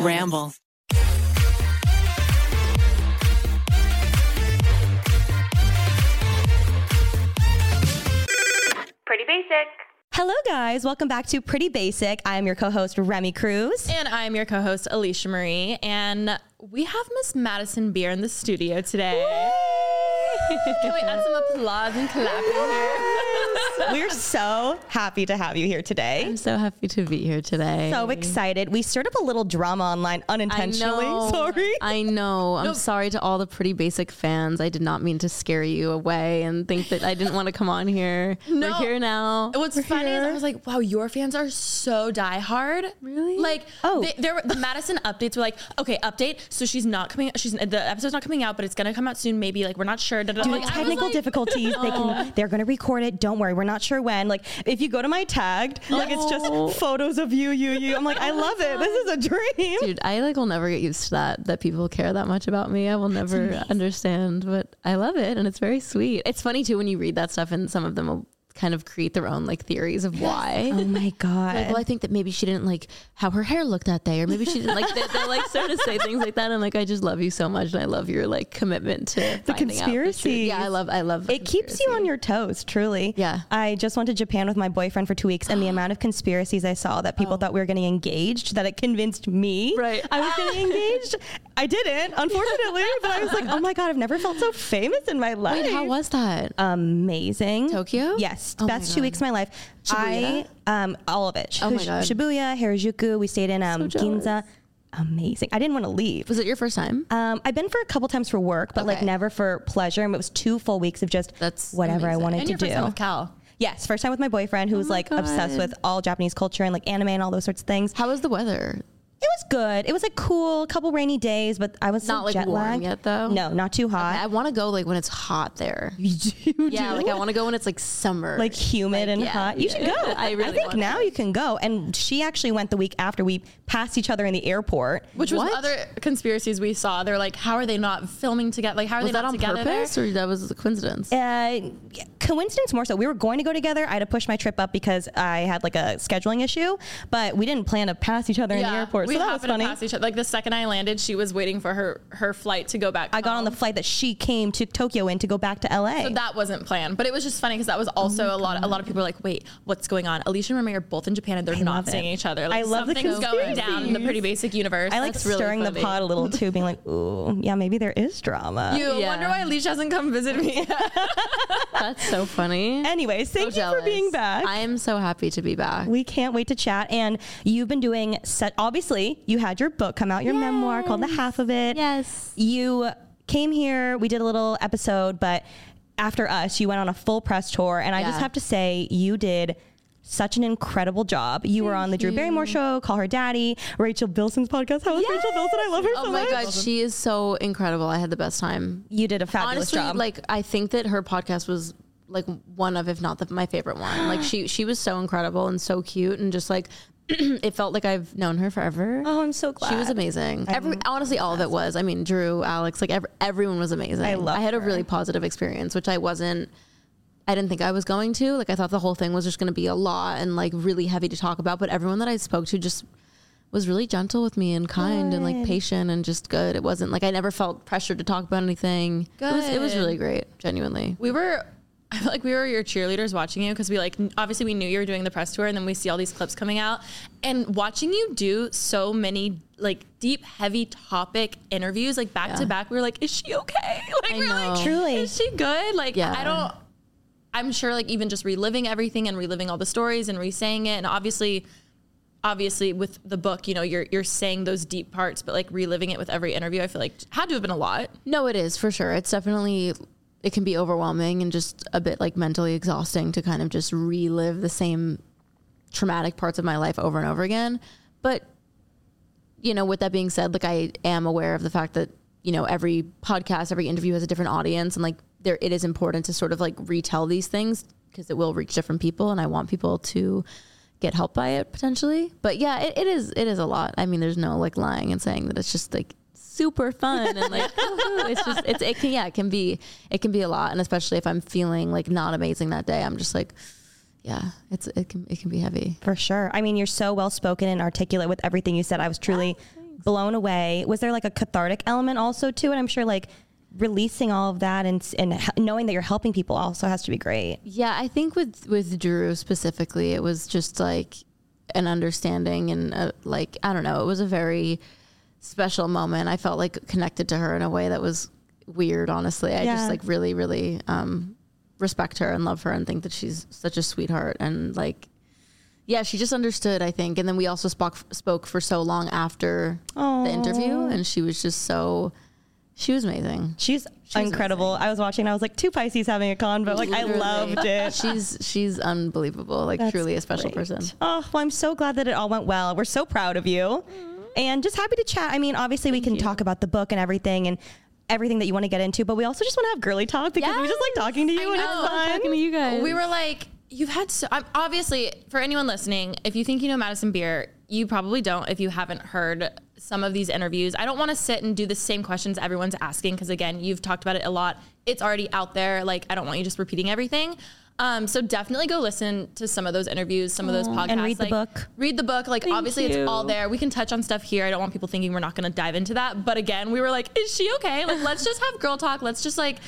Ramble. Pretty basic. Hello, guys. Welcome back to Pretty Basic. I am your co host, Remy Cruz. And I'm your co-host Alicia Marie, and we have Miss Madison Beer in the studio today. Can we add some applause and clapping here? We're so happy to have you here today. I'm so happy to be here today. So excited. We stirred up a little drama online unintentionally. I know. Sorry. I know. I'm sorry to all the pretty basic fans. I did not mean to scare you away and think that I didn't want to come on here. No. We're here now. What's funny is I was like, wow, your fans are so diehard. Really? Like, Oh. they, there were, the Madison updates were like, okay, update. So she's not coming. She's the episode's not coming out, but it's gonna come out soon. Maybe like we're not sure. Due to was technical like, difficulties, they can oh. they're gonna record it. Don't worry, we're not sure when. Like if you go to my tagged, like it's Oh. just photos of you, you, you. I'm like, I love it. This is a dream. Dude, I like will never get used to that that people care that much about me. I will never understand, but I love it and it's very sweet. It's funny too when you read that stuff and some of them will kind of create their own like theories of why. Oh my god. Like, well, I think that maybe she didn't like how her hair looked that day, or maybe she didn't like. They, they'll like sort of say things like that, and like I just love you so much, and I love your like commitment to The finding out conspiracies. truth. Yeah, I love. I love. it keeps you on your toes, truly. Yeah. I just went to Japan with my boyfriend for two weeks, and the amount of conspiracies I saw that people oh. thought we were getting engaged, that it convinced me Right. I was getting engaged. I didn't, unfortunately, but I was like, oh my God, I've never felt so famous in my life. Wait, how was that? Amazing. Tokyo? Yes. Oh best two God. weeks of my life. Shibuya? I, um, all of it. Oh my God. Shibuya, Harajuku. We stayed in um, So. Ginza. Amazing. I didn't want to leave. was it your first time? Um, I've been for a couple times for work, but like never for pleasure. And it was two full weeks of just That's whatever I wanted and to your first time do. with Cal. Yes, first time with my boyfriend who was my like obsessed with all Japanese culture and like anime and all those sorts of things. How was the weather? It was good. It was like cool, a couple rainy days, but I was Not like jet warm lagged. yet, though? No, not too hot. I want to go like when it's hot there. You do? Yeah, do? like I want to go when it's like summer, like humid and yeah, hot. You should yeah. go. I really think now to. you can go. And she actually went the week after we passed each other in the airport. Which was other conspiracies we saw. They're like, how are they not filming together? Like, how are Was they that not on together purpose there? or that was a coincidence? Uh, coincidence more so. We were going to go together. I had to push my trip up because I had like a scheduling issue, but we didn't plan to pass each other in the airport. we So that was happened to funny. pass each other. Like the second I landed, she was waiting for her her flight to go back. I got on the flight that she came to Tokyo in to go back to LA. So that wasn't planned, but it was just funny because that was also Oh a lot. A lot of people were like, "Wait, what's going on?" Alicia and Remy are both in Japan and they're not seeing it. each other. Like, I love the going down in the pretty basic universe. I like That's really stirring the pot a little too, being like, ooh, yeah, maybe there is drama. You Yeah. wonder why Alicia hasn't come visit me. That's so funny. Anyways, So thank you jealous. for being back. I am so happy to be back. we can't wait to chat. And you've been doing set. Obviously, you had your book come out, your memoir called The Half of It. Yes. You came here. We did a little episode, but after us, you went on a full press tour, and I just have to say, you did. Such an incredible job. You were on the Drew Barrymore show, Call Her Daddy, Rachel Bilson's podcast. How was Rachel Bilson? I love her Oh so my much. god, she is so incredible. I had the best time. You did a fabulous Honestly, job. like I think that her podcast was like one of, if not the, my favorite one. Like she she was so incredible and so cute and just like it felt like I've known her forever. oh, I'm so glad. She was amazing. Every, honestly, all of it was. I mean, Drew, Alex, like ev- everyone was amazing. I love I had a really positive experience, which I wasn't. I didn't think I was going to. Like I thought the whole thing was just going to be a lot and like really heavy to talk about. But everyone that I spoke to just was really gentle with me and kind and like patient and just good. It wasn't like I never felt pressured to talk about anything. It was it was really great, genuinely. we were I feel like we were your cheerleaders watching you because we like obviously we knew you were doing the press tour and then we see all these clips coming out and watching you do so many like deep heavy topic interviews like back to back we were like is she okay like I we were know. like Truly. is she good like Yeah. I don't I'm sure like even just reliving everything and reliving all the stories and re-saying it and obviously obviously with the book you know you're you're saying those deep parts but like reliving it with every interview I feel like had to have been a lot No, it is for sure. It's definitely it can be overwhelming and just a bit like mentally exhausting to kind of just relive the same traumatic parts of my life over and over again. But you know, with that being said, like I am aware of the fact that you know every podcast, every interview has a different audience, and like there, it is important to sort of like retell these things because it will reach different people, and I want people to get help by it potentially. But yeah, it, it is it is a lot. I mean, there's no like lying and saying that it's just like super fun and like it's just it's it can yeah it can be it can be a lot and especially if I'm feeling like not amazing that day I'm just like yeah it's it can it can be heavy For sure. I mean, you're so well spoken and articulate with everything you said. I was truly blown away. Was there like a cathartic element also to it? I'm sure like releasing all of that and and knowing that you're helping people also has to be great. Yeah, I think with with Drew specifically, it was just like an understanding and uh like I don't know, it was a very special moment. I felt like connected to her in a way that was weird. Honestly, I Yeah. just like really, really um, respect her and love her and think that she's such a sweetheart and like. Yeah, she just understood, I think. And then we also spoke spoke for so long after the interview and she was just so she was amazing. She's, incredible. I was watching. I was like, two Pisces having a convo. Like I loved it. She's she's unbelievable. Like That's truly a special great. person. Oh, well, I'm so glad that it all went well. We're so proud of you. And just happy to chat. I mean, obviously, we can talk about the book and everything and everything that you want to get into, but we also just want to have girly talk because we just like talking to you and it's know. fun. Talking to you guys. We were like, you've had so. I'm obviously for anyone listening, if you think you know Madison Beer, you probably don't. If you haven't heard some of these interviews, I don't want to sit and do the same questions everyone's asking because again, you've talked about it a lot. It's already out there. Like I don't want you just repeating everything. Um, so definitely go listen to some of those interviews, some of those podcasts, And read the like, book. Read the book. Like obviously you. it's all there. We can touch on stuff here. I don't want people thinking we're not going to dive into that. But again, we were like, is she okay? Like let's just have girl talk. Let's just like,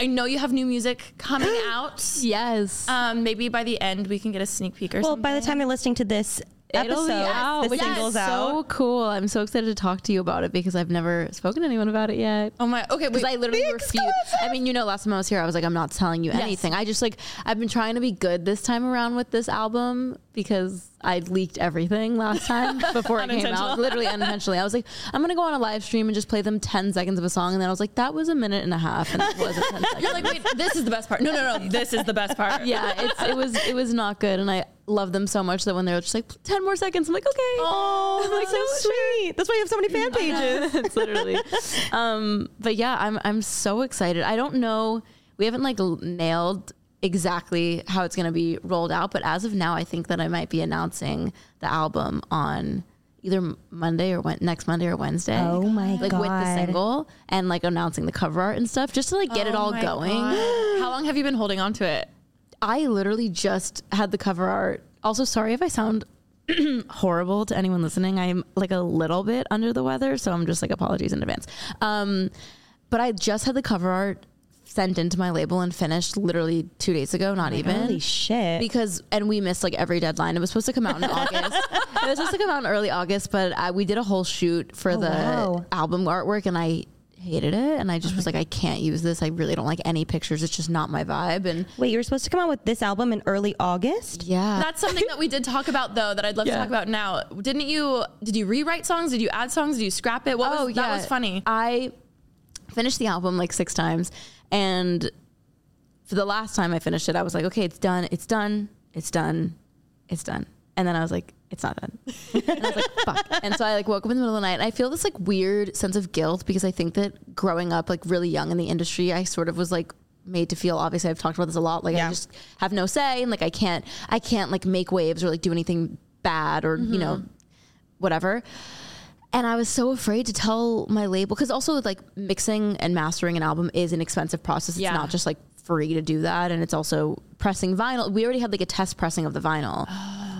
I know you have new music coming out. Yes. Um, maybe by the end we can get a sneak peek or something. Well, something. by the time you're listening to this episode, be out. the single's so out. cool. I'm so excited to talk to you about it because I've never spoken to anyone about it yet. oh my, okay, Because. I literally refuse. I mean, you know, last time I was here, I was like, I'm not telling you anything. I just like, I've been trying to be good this time around with this album because I leaked everything last time before it came out. Literally unintentionally. I was like, I'm to go on a live stream and just play them 10 seconds of a song. And then I was like, that was a minute and a half. And it wasn't 10 seconds. You're like, wait, this is the best part. No, no, no, this is the best part. yeah, it's, it was it was not good, and I love them so much that when they were just like ten more seconds, I'm like, okay, Oh, that's so sweet. That's why you have so many fan pages. it's literally. Um, but yeah, I'm I'm so excited. I don't know. We haven't like nailed exactly how it's going to be rolled out, but as of now, I think that I might be announcing the album on either Monday or when, next Monday or Wednesday. Oh my like with the single and like announcing the cover art and stuff, just to like get it Oh all going. God. How long have you been holding on to it? I literally just had the cover art. Also, sorry if I sound horrible to anyone listening. I'm like a little bit under the weather, so I'm just like apologies in advance. Um, but I just had the cover art sent into my label and finished literally two days ago, not even. Holy shit. Because and we missed like every deadline. It was supposed to come out in August. It was supposed to come out in early August, but I, we did a whole shoot for oh, the wow. album artwork, and I hated it. And I just oh was like, I can't use this. I really don't like any pictures. It's just not my vibe. And Wait, you were supposed to come out with this album in early August? yeah, That's something that we did talk about though that I'd love to talk about now. Didn't you? Did you rewrite songs? Did you add songs? Did you scrap it? What was oh, that? Was funny. I finished the album like six times, and for the last time I finished it, I was like, okay, it's done, it's done, it's done, it's done, and then I was like, it's not done, and I was like, fuck, and so I like woke up in the middle of the night, and I feel this like weird sense of guilt because I think that growing up like really young in the industry, I sort of was like made to feel obviously I've talked about this a lot. Like I just have no say and like I can't I can't like make waves or like do anything bad or you mm-hmm. know whatever and I was so afraid to tell my label because also like mixing and mastering an album is an expensive process. It's Yeah. not just like free to do that, and it's also pressing vinyl. We already had like a test pressing of the vinyl,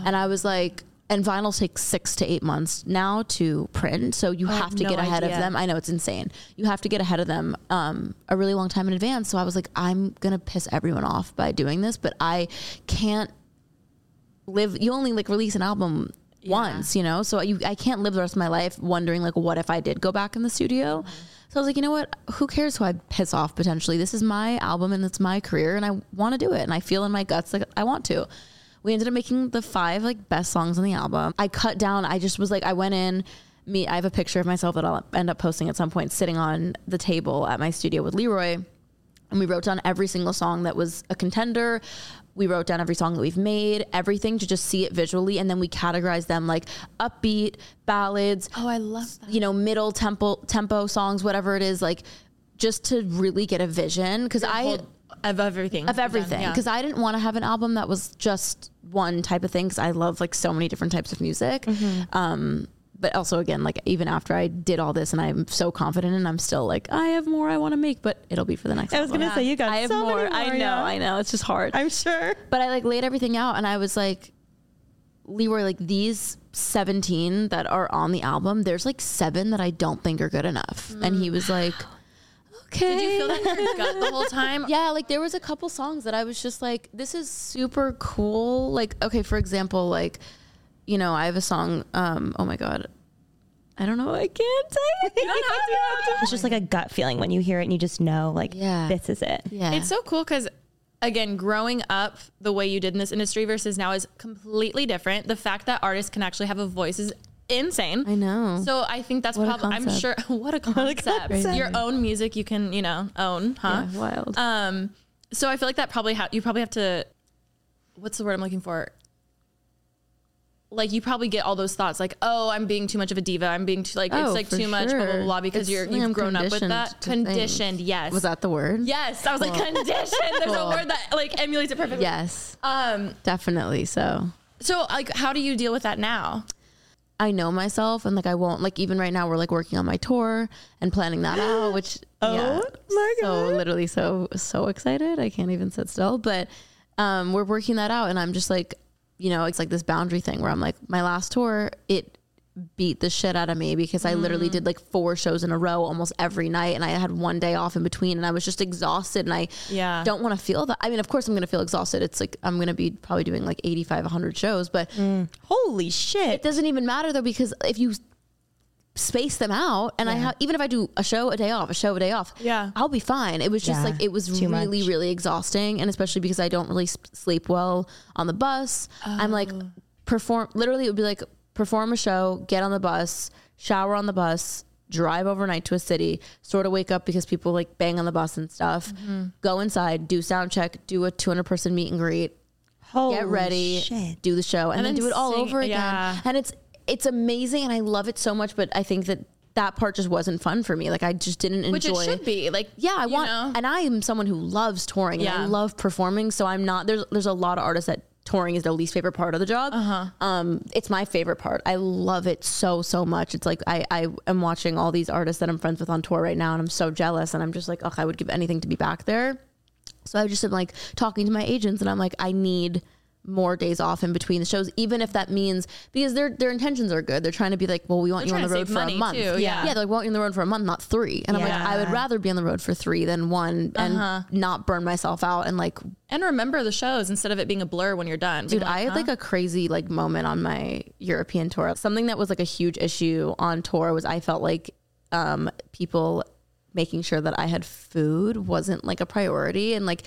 and I was like, and vinyl takes six to eight months now to print, so you have to no get ahead idea. of them. I know it's insane. You have to get ahead of them um, a really long time in advance. So I was like, I'm gonna piss everyone off by doing this, but I can't live you only like release an album once you know? So you i can't live the rest of my life wondering like what if i did go back in the studio? Mm-hmm. So i was like you know what? Who cares who i piss off potentially? This is my album and it's my career and i want to do it and i feel in my guts like i want to. We ended up making the five like best songs on the album. I cut down i just was like i went in me i have a picture of myself that i'll end up posting at some point sitting on the table at my studio with leroy. And we wrote down every single song that was a contender. We wrote down every song that we've made, everything to just see it visually, and then we categorized them like upbeat ballads. Oh, I love that. You know, middle tempo tempo songs, whatever it is, like just to really get a vision. Because I of everything. of everything Yeah. because I didn't want to have an album that was just one type of thing because I love like so many different types of music. Mm-hmm. Um, but also again, like even after I did all this and I'm so confident and I'm still like I have more I want to make, but it'll be for the next. I was album. gonna say you got I have so more. many more. I know. yeah. I know. It's just hard. I'm sure. but I like laid everything out and I was like, Leroy, like these 17 that are on the album, there's like seven that I don't think are good enough. And he was like, mm. okay. Did you feel that in your gut the whole time? Yeah, like there was a couple songs that I was just like, this is super cool. Like, okay, for example, like, you know, I have a song, um, oh my God. I don't know. I can't say it. You don't have to. It's just like a gut feeling when you hear it and you just know, like, Yeah. this is it. Yeah. It's so cool because, again, growing up the way you did in this industry versus now is completely different. The fact that artists can actually have a voice is insane. I know. So I think that's What probably. I'm sure. concept. What a concept! concept. Your own music you can you know own, huh? Yeah, wild. Um. So I feel like that probably ha- you probably have to. What's the word I'm looking for? Like you probably get all those thoughts, like, "Oh, I'm being too much of a diva. I'm being too like Oh, it's like too much, blah blah blah." Because It's you're you've I'm grown up with that. Conditioned, yes. Was that the word? Yes, I was like conditioned. There's a word that like emulates it perfectly. Yes, Um. definitely. So So like, how do you deal with that now? I know myself and like I won't like even right now we're like working on my tour and planning that out, which Oh yeah, my so literally so so excited. I can't even sit still. But um we're working that out and I'm just like, you know, it's like this boundary thing where I'm like, my last tour, it beat the shit out of me because I literally Mm. did like four shows in a row almost every night and I had one day off in between and I was just exhausted and I Yeah. don't want to feel that. I mean, of course I'm going to feel exhausted. It's like I'm going to be probably doing like 85 100 shows, but Holy shit. it doesn't even matter though because if you space them out and I have even if I do a show a day off, a show a day off, Yeah. I'll be fine. It was just Yeah, like it was really much. really exhausting and especially because I don't really s- sleep well on the bus. I'm like Oh. perform literally it would be like perform a show, get on the bus, shower on the bus, drive overnight to a city, sort of wake up because people like bang on the bus and stuff, Mm-hmm. go inside, do sound check, do a 200 person meet and greet, Holy get ready, shit. do the show, and, And then, then do it all sing- over again. yeah. And it's it's amazing, and I love it so much. But I think that that part just wasn't fun for me. Like I just didn't enjoy. Which it should be. Like, Yeah, I want, know? and I am someone who loves touring. And I love performing. So I'm not. There's there's a lot of artists that touring is their least favorite part of the job. Uh-huh. Um, it's my favorite part. I love it so so much. It's like I I am watching all these artists that I'm friends with on tour right now, and I'm so jealous. And I'm just like, oh, I would give anything to be back there. So I just am like talking to my agents, and I'm like, I need more days off in between the shows, even if that means because their their intentions are good. They're trying to be like, well, we want They're you on the road for a month. too, yeah. yeah, they're like, we want you on the road for a month, not three. And I'm like, I would rather be on the road for three than one, and Uh-huh. not burn myself out. And like, and remember the shows instead of it being a blur when you're done. dude, Being I had huh? like a crazy like moment on my European tour. Something that was like a huge issue on tour was I felt like um, people making sure that I had food wasn't like a priority, and like.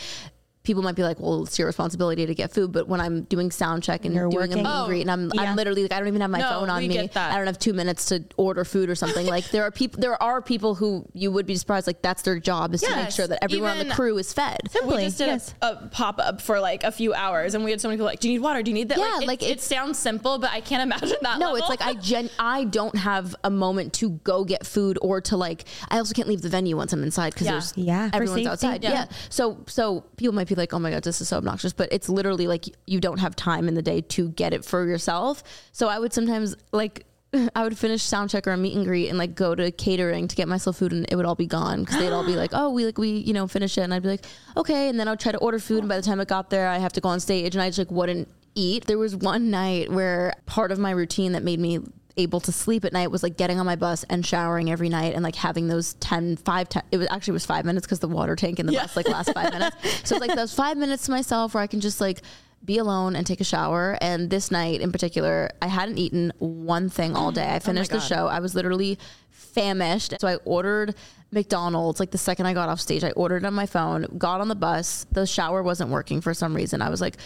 People might be like, "Well, it's your responsibility to get food," but when I'm doing sound check and You're doing a meet working. and greet, and I'm, Yeah. I'm literally like, I don't even have my No, phone on me. I don't have two minutes to order food or something. like there are people, there are people who you would be surprised. Like that's their job is to make sure that everyone on the crew is fed. we Simply, just did yes. a, a pop up for like a few hours, and we had so many people like, "Do you need water? Do you need that?" Yeah, it, like, it, it's- sounds simple, but I can't imagine that. No, level. it's like I gen I don't have a moment to go get food or to like I also can't leave the venue once I'm inside because Yeah. there's Yeah, everyone's outside. Yeah. Yeah. So so people might be like, oh my god, this is so obnoxious, but it's literally like you don't have time in the day to get it for yourself. So I would sometimes like. I would finish sound check or a meet and greet and like go to catering to get myself food and it would all be gone because they'd all be like, oh, we like we you know finish it and I'd be like, okay, and then I'd try to order food and by the time it got there, I have to go on stage and I just like wouldn't eat. There was one night where part of my routine that made me able to sleep at night was like getting on my bus and showering every night and like having those 10 5 10 it was actually was 5 minutes cuz the water tank in the bus like last 5 minutes. So it's like those 5 minutes to myself where I can just like be alone and take a shower. And this night in particular I hadn't eaten one thing all day. I oh finished the show. I was literally famished. So I ordered McDonald's like the second I got off stage I ordered on my phone got on the bus. The shower wasn't working for some reason. I was like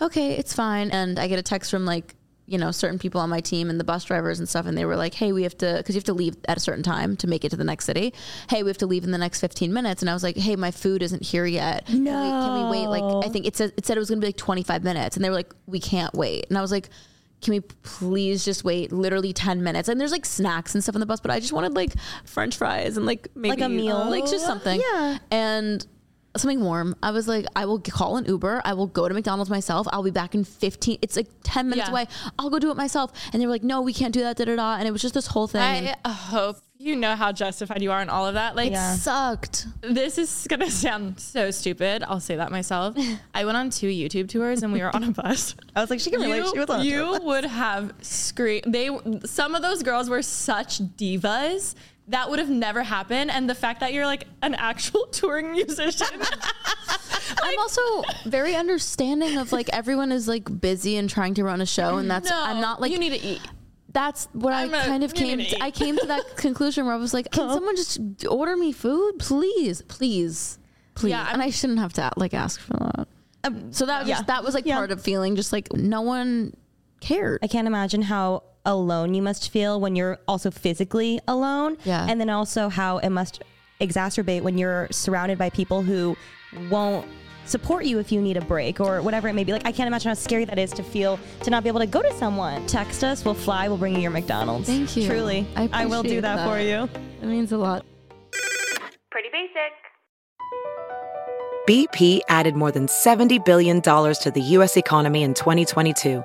okay it's fine. And I get a text from like you know certain people on my team and the bus drivers and stuff and they were like hey we have to because you have to leave at a certain time to make it to the next city. Hey we have to leave in the next 15 minutes. And i was like hey my food isn't here yet. Can, we, can we wait? Like i think it said it said it was gonna be like 25 minutes and they were like we can't wait. And i was like can we please just wait literally 10 minutes? And there's like snacks and stuff on the bus but i just wanted like french fries and like maybe like a uh, meal. like just something. Yeah. and something warm. I was like, I will call an Uber. I will go to McDonald's myself. I'll be back in 15. It's like 10 minutes Yeah. away. I'll go do it myself. And they were like, no, we can't do that. Da, da, da. And it was just this whole thing. I uh, hope you know how justified you are in all of that. Like, Yeah. Sucked. this is gonna sound so stupid. I'll say that myself. I went on two YouTube tours and we were on a bus. I was like, she can relate. You, she was on a you tour would have screamed. They, some of those girls were such divas. That would have never happened. And the fact that you're like an actual touring musician, I'm also very understanding of like everyone is like busy and trying to run a show, and that's no, I'm not like you need to eat. that's what I'm I a- kind of came. To, I came to that conclusion where I was like, can someone just order me food, please, please, please? Yeah, I'm- and I shouldn't have to like ask for that. Um, So that was yeah. just, that was like Yeah. part of feeling just like no one cared. I can't imagine how alone you must feel when you're also physically alone. Yeah. And then also how it must exacerbate when you're surrounded by people who won't support you if you need a break or whatever it may be. Like I can't imagine how scary that is to feel to not be able to go to someone. Text us, we'll fly, we'll bring you your McDonald's. Thank you. Truly. I will do that, that. for you. It means a lot. Pretty basic. BP added more than $70 billion to the U.S. economy in 2022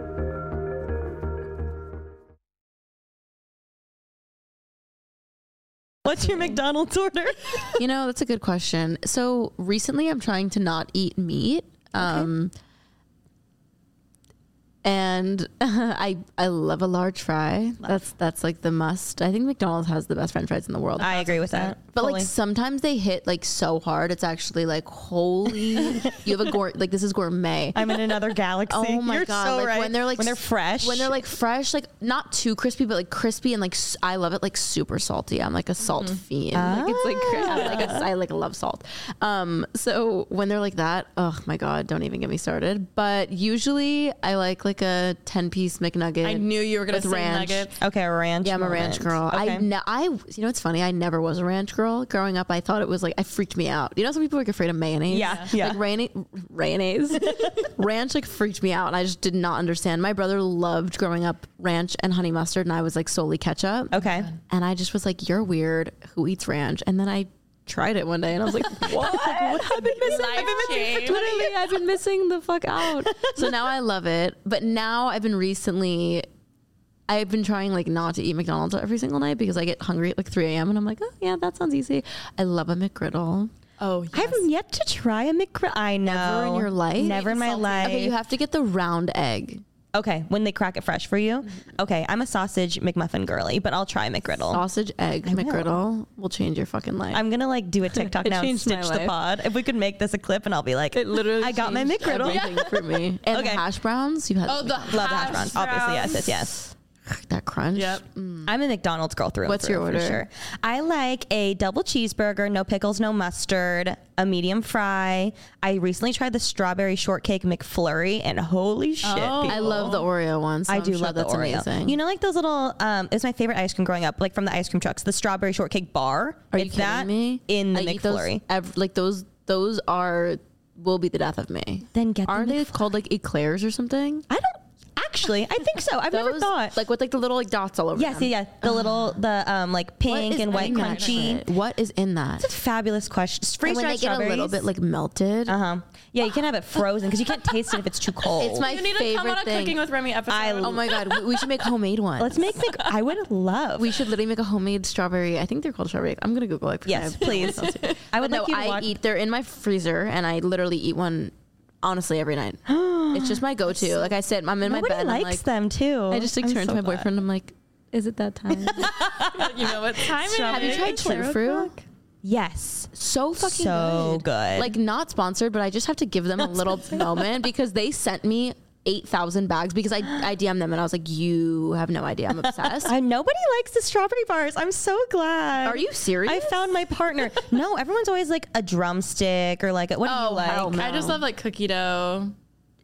What's your McDonald's order? you know, that's a good question. So recently I'm trying to not eat meat. Um and I I love a large fry. That's that's like the must. I think McDonald's has the best french fries in the world. I agree with that. but Fully. like sometimes they hit like so hard it's actually like holy you have a gour like this is gourmet. I'm in another galaxy. Oh my You're god! so like right. when they're like when they're fresh. when they're like fresh, like not too crispy, but like crispy and like I love it like super salty. I'm like a salt fiend. Like it's like I like a, I like love salt. Um, so when they're like that, oh my god, don't even get me started. But usually I like like a ten piece McNugget. I knew you were gonna with say ranch. nuggets. okay, a ranch. Yeah, I'm a ranch girl. Okay. I, ne- I, you know, it's funny. I never was a ranch girl. Growing up, I thought it was like, I freaked me out. You know, some people are like afraid of mayonnaise. Yeah, yeah. Like mayonnaise, mayonnaise. ranch like freaked me out, and I just did not understand. My brother loved growing up ranch and honey mustard, and I was like solely ketchup. okay. And I just was like, you're weird. Who eats ranch? And then I tried it one day, and I was like, what? I've been missing. Life change. Literally, I've been missing the fuck out. So now I love it. But now I've been recently, I've been trying like not to eat McDonald's every single night because I get hungry at like 3 a.m. and I'm like, oh yeah, that sounds easy. I love a McGriddle. Oh, I haven't yet to try a McGriddle. I know. Never in your life? Never in my life. Okay, you have to get the round egg. Okay, when they crack it fresh for you. Mm-hmm. Okay, I'm a sausage McMuffin girly, but I'll try McGriddle. Sausage egg McGriddle will change your fucking life. I'm gonna like do a TikTok It now and changed my stitch the life. pod. If we could make this a clip, and I'll be like, it literally I got my changed McGriddle. everything for me. And the Okay. hash browns, you had Oh, the Love the hash browns. Obviously, yes, yes, yes. that crunch. Yep. I'm a McDonald's girl through. What's your through, order? For sure. I like a double cheeseburger, no pickles, no mustard, a medium fry. I recently tried the strawberry shortcake McFlurry, and holy shit, Oh. I love the Oreo ones. So I I'm do sure love the that's Oreo. amazing. You know, like those little. Um, it was my favorite ice cream growing up, like from the ice cream trucks. The strawberry shortcake bar. Are you kidding that me? in the I eat those McFlurry. ev- like those, those are will be the death of me. Then get Aren't they McFlurry. called like eclairs or something? I don't actually. I think so. I've never Those, thought. like with like the little like dots all over. yes, them. yeah, yeah. The little, the um, like pink and white crunchy. What is in that? It's a fabulous question. And Freeze when they get a little bit like melted. Uh huh. Yeah, you can have it frozen because you can't taste it if it's too cold. It's my You need to come on favorite a thing. cooking with Remy episode. I oh my god, we, we should make homemade ones. Let's make. Mc- I would love. We should literally make a homemade strawberry. I think they're called strawberry. I'm gonna Google it. Yes, please. I would But like no, you to I watch. eat. They're in my freezer, and I literally eat one. Honestly, every night. it's just my go-to. Like I said, I'm in Nobody my bed. likes I'm like, them too. I just like I'm turn so to my glad. boyfriend. I'm like, is it that time? you know what time it Have you tried true fruit? Yes. So fucking So good. good. Like not sponsored, but I just have to give them a little moment because they sent me eight thousand bags because I I DM'd them and I was like, you have no idea, I'm obsessed. I, nobody likes the strawberry bars. I'm so glad. Are you serious? I found my partner. no, everyone's always like a drumstick or like a, what do Oh, you like? no. I just love like cookie dough.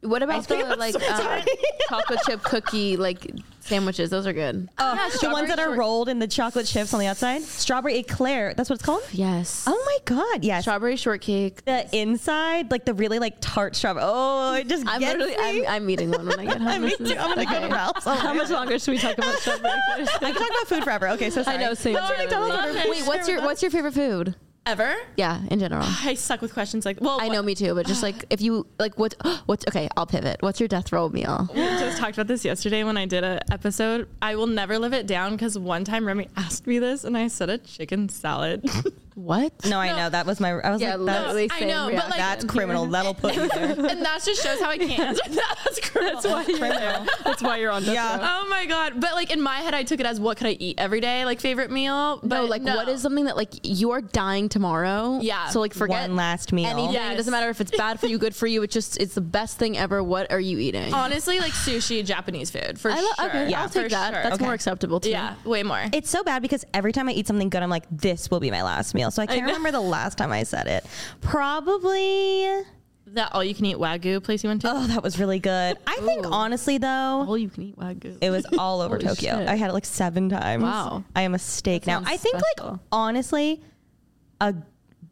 What about the like uh, chocolate chip cookie like sandwiches? Those are good. Oh, Yeah, the ones that are short- rolled in the chocolate chips on the outside. Strawberry eclair. That's what it's called. Yes. Oh my god, yes. Strawberry shortcake. the inside, like the really like tart strawberry. Oh, it just I'm gets literally me. I'm, I'm eating one when I get home. Me This too. I'm gonna go to. Ralph's. Oh How much longer should we talk about strawberry? I can talk about food forever. Okay, so sorry. I know. Same. What's your McDonald's? Wait, what's your what's your favorite food? Ever? Yeah, in general. I suck with questions like. Well, I know me too, but just like if you like what what's okay, I'll pivot. What's your death row meal? We just talked about this yesterday when I did an episode. I will never live it down because one time Remy asked me this and I said a chicken salad. What? No, I know that was my. I was Yeah, like, that's, literally I same know, but, like, that's criminal. That'll put you there. and that just shows how I can't. That's criminal. That's why criminal. That's why you're on death Yeah. row. Oh my god! But like in my head, I took it as what could I eat every day, like favorite meal. But No, like what is something that like you are dying tomorrow? Yeah. So like forget One last meal. anything. It doesn't matter if it's bad for you, good for you. It's just it's the best thing ever. What are you eating? honestly like sushi, Japanese food for I lo- sure. okay, Yeah, I'll take that. sure. That's Okay. more acceptable to yeah, me. way more. It's so bad because every time I eat something good, I'm like, this will be my last meal. So I can't know. remember the last time I said it. Probably. that all you can eat wagyu place you went to. Oh, that was really good. I think honestly though, All you can eat wagyu. it was all over Tokyo. shit. I had it like seven times. Wow. I am a steak now. I think like honestly, a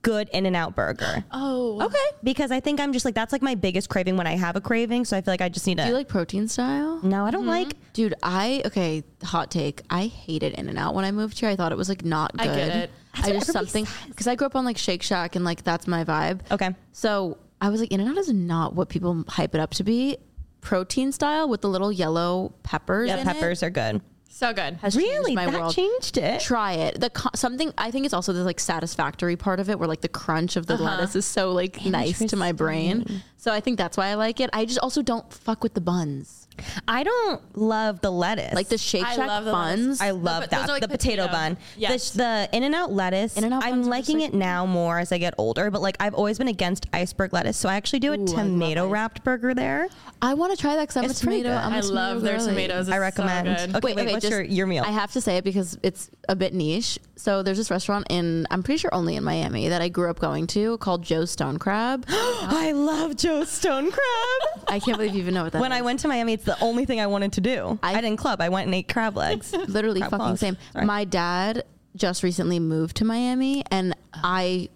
good In and Out burger. Oh, Okay. Because I think I'm just like that's like my biggest craving when I have a craving. So I feel like I just need to. Do you like protein style? no, I don't mm-hmm. like. Dude, I okay, hot take. I hated In and Out when I moved here. I thought it was like not good. I get it. I just something because I grew up on like Shake Shack and like that's my vibe. Okay. So I was like, In and Out is not what people hype it up to be. Protein style with the little yellow peppers. Yeah, in peppers it are good. so good. has Really, changed my that world. changed it. Try it. The co- something I think it's also the like satisfactory part of it, where like the crunch of the uh-huh. lettuce is so like nice to my brain. So I think that's why I like it. I just also don't fuck with the buns, I don't love the lettuce. like the Shake I Shack love the buns. lettuce. I The- love those that. are like the potato, potato. bun. Yes. The, the In and Out lettuce. In-N-Out I'm are liking like- it now more as I get older, but like I've always been against iceberg lettuce. So I actually do a love tomato wrapped burger there. I want to try that because I'm It's a pretty tomato. good. I'm a I love their girly. tomatoes. I recommend. So good. Okay, wait, what's just- your, your meal? I have to say it because it's a bit niche. So there's this restaurant in, I'm pretty sure only in Miami that I grew up going to called Joe's Stone Crab. I love Joe's Stone Crab. I can't believe you even know what that when I is. went to Miami, it's the only thing I wanted to do. I, I- didn't club. I went and ate crab legs. literally Crab fucking claws. same. Sorry. My dad just recently moved to Miami, and I,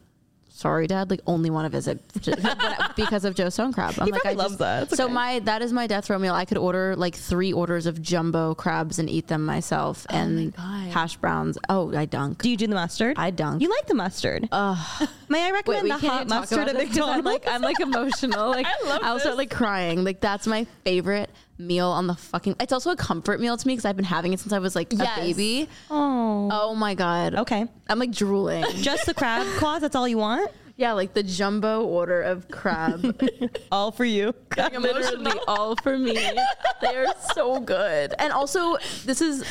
sorry, dad, like only want to visit because of Joe Stone Crab. I'm He like, I loves that. It's So okay. my that is my death row meal. I could order like three orders of jumbo crabs and eat them myself, oh and God. hash browns. Oh, I dunk. do you do the mustard? I dunk. You like the mustard? Oh. May I recommend the hot mustard at McDonald's? I'm like I'm like emotional. Like I love will start like crying. Like that's my favorite meal on the fucking. It's also a comfort meal to me because I've been having it since I was like Yes. a baby. oh. Oh my god. Okay. I'm like drooling. Just the crab claws. That's all you want. yeah, like the jumbo order of crab. All for you. Literally all for me. They are so good. And also, this is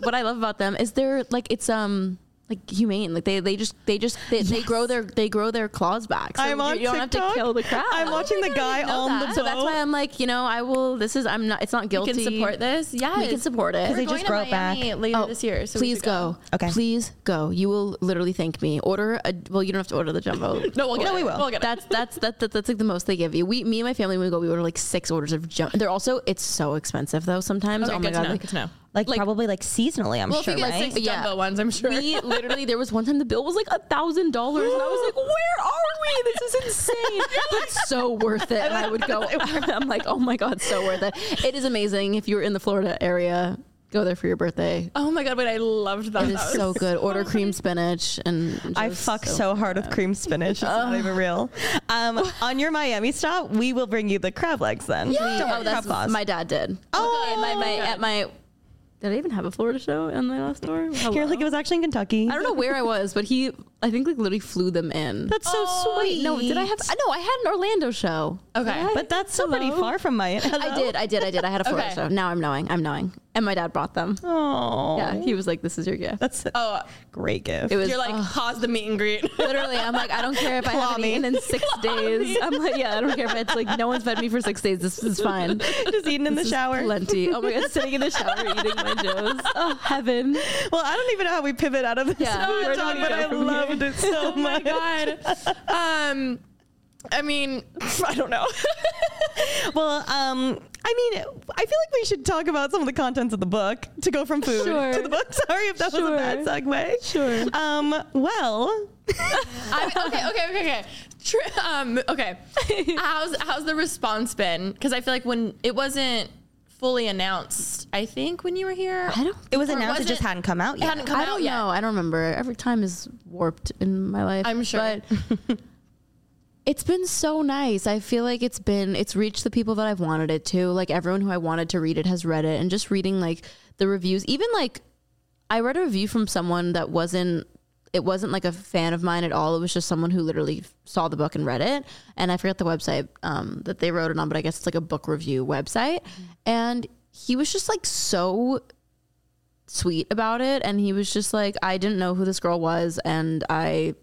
what I love about them is they're like it's um like humane. Like they they just they just they, they grow their they grow their claws back. So I'm on you, you don't have TikTok. to kill the crab. I'm oh watching the guy on that. the So that's why I'm like, you know, I will. This is I'm not. It's not You guilty. can support this. Yeah, We can support it. Because they just going grow to it back. Miami later Oh, this year. So please should go. Okay. Please go. You will literally thank me. Order a. Well, you don't have to order the jumbo. No, we'll get No, it. we will. We'll get it. That's that's that, that that's like the most they give you. We me and my family when we go we order like six orders of jumbo. They're also it's so expensive though sometimes. Okay, oh my good god. to know. like- to know. Like, Like- probably like seasonally, I'm Well, sure, if you get right? six Yeah. jumbo ones, I'm sure. We literally there was one time the bill was like a thousand dollars and I was like, where are we? This is insane, but so worth it. And I would go. I'm like, oh my god, so worth it. It is amazing. If you're in the Florida area, go there for your birthday. oh my god, wait, I loved that. It is so good. Order cream spinach and I fuck so, hard with cream spinach. It's not even real. Um, on your Miami stop, we will bring you the crab legs then. Don't Oh, that's my dad did. Oh, Okay, my, my at my. Did I even have a Florida show in my last tour? You're like, it was actually in Kentucky. I don't know where I was, but he I think like literally flew them in. That's so sweet. no, did I have? I know I had an Orlando show. Okay. But that's still pretty far from my. I did, I did, I did. I had a Florida Okay. show. Now I'm knowing, I'm knowing, and my dad brought them. Oh, Yeah, he was like, "This is your gift." that's a Oh, great gift. It was you're like, pause the meet and greet. literally. I'm like, I don't care if I haven't me. eaten in six days. I'm like, yeah, I don't care if it's like no one's fed me for six days. This is fine. just eating in the This is shower. plenty. Oh my god, sitting in the shower eating my joes. Oh heaven. Well, I don't even know how we pivot out of this Yeah, small where do talk, we but go I from here? Loved it so oh my much. god. Um, I mean, I don't know. Well, um, I mean, I feel like we should talk about some of the contents of the book to go from food Sure. to the book. Sorry if that was a bad segue. Sure. Um, well, I mean, okay, okay, okay, okay. Tr- um, okay. how's how's the response been? Because I feel like when it wasn't fully announced, I think when you were here, I don't. it was Or announced; it just it- hadn't come out it yet. hadn't come I out don't yet. know. I don't remember. Every time is warped in my life. I'm sure. But it's been so nice. I feel like it's been it's reached the people that I've wanted it to. Like everyone who I wanted to read it has read it and just reading like the reviews, even like I read a review from someone that wasn't it wasn't like a fan of mine at all. It was just someone who literally saw the book and read it. And I forget the website um, that they wrote it on, but I guess it's like a book review website. And he was just like so sweet about it. And he was just like, I didn't know who this girl was. And I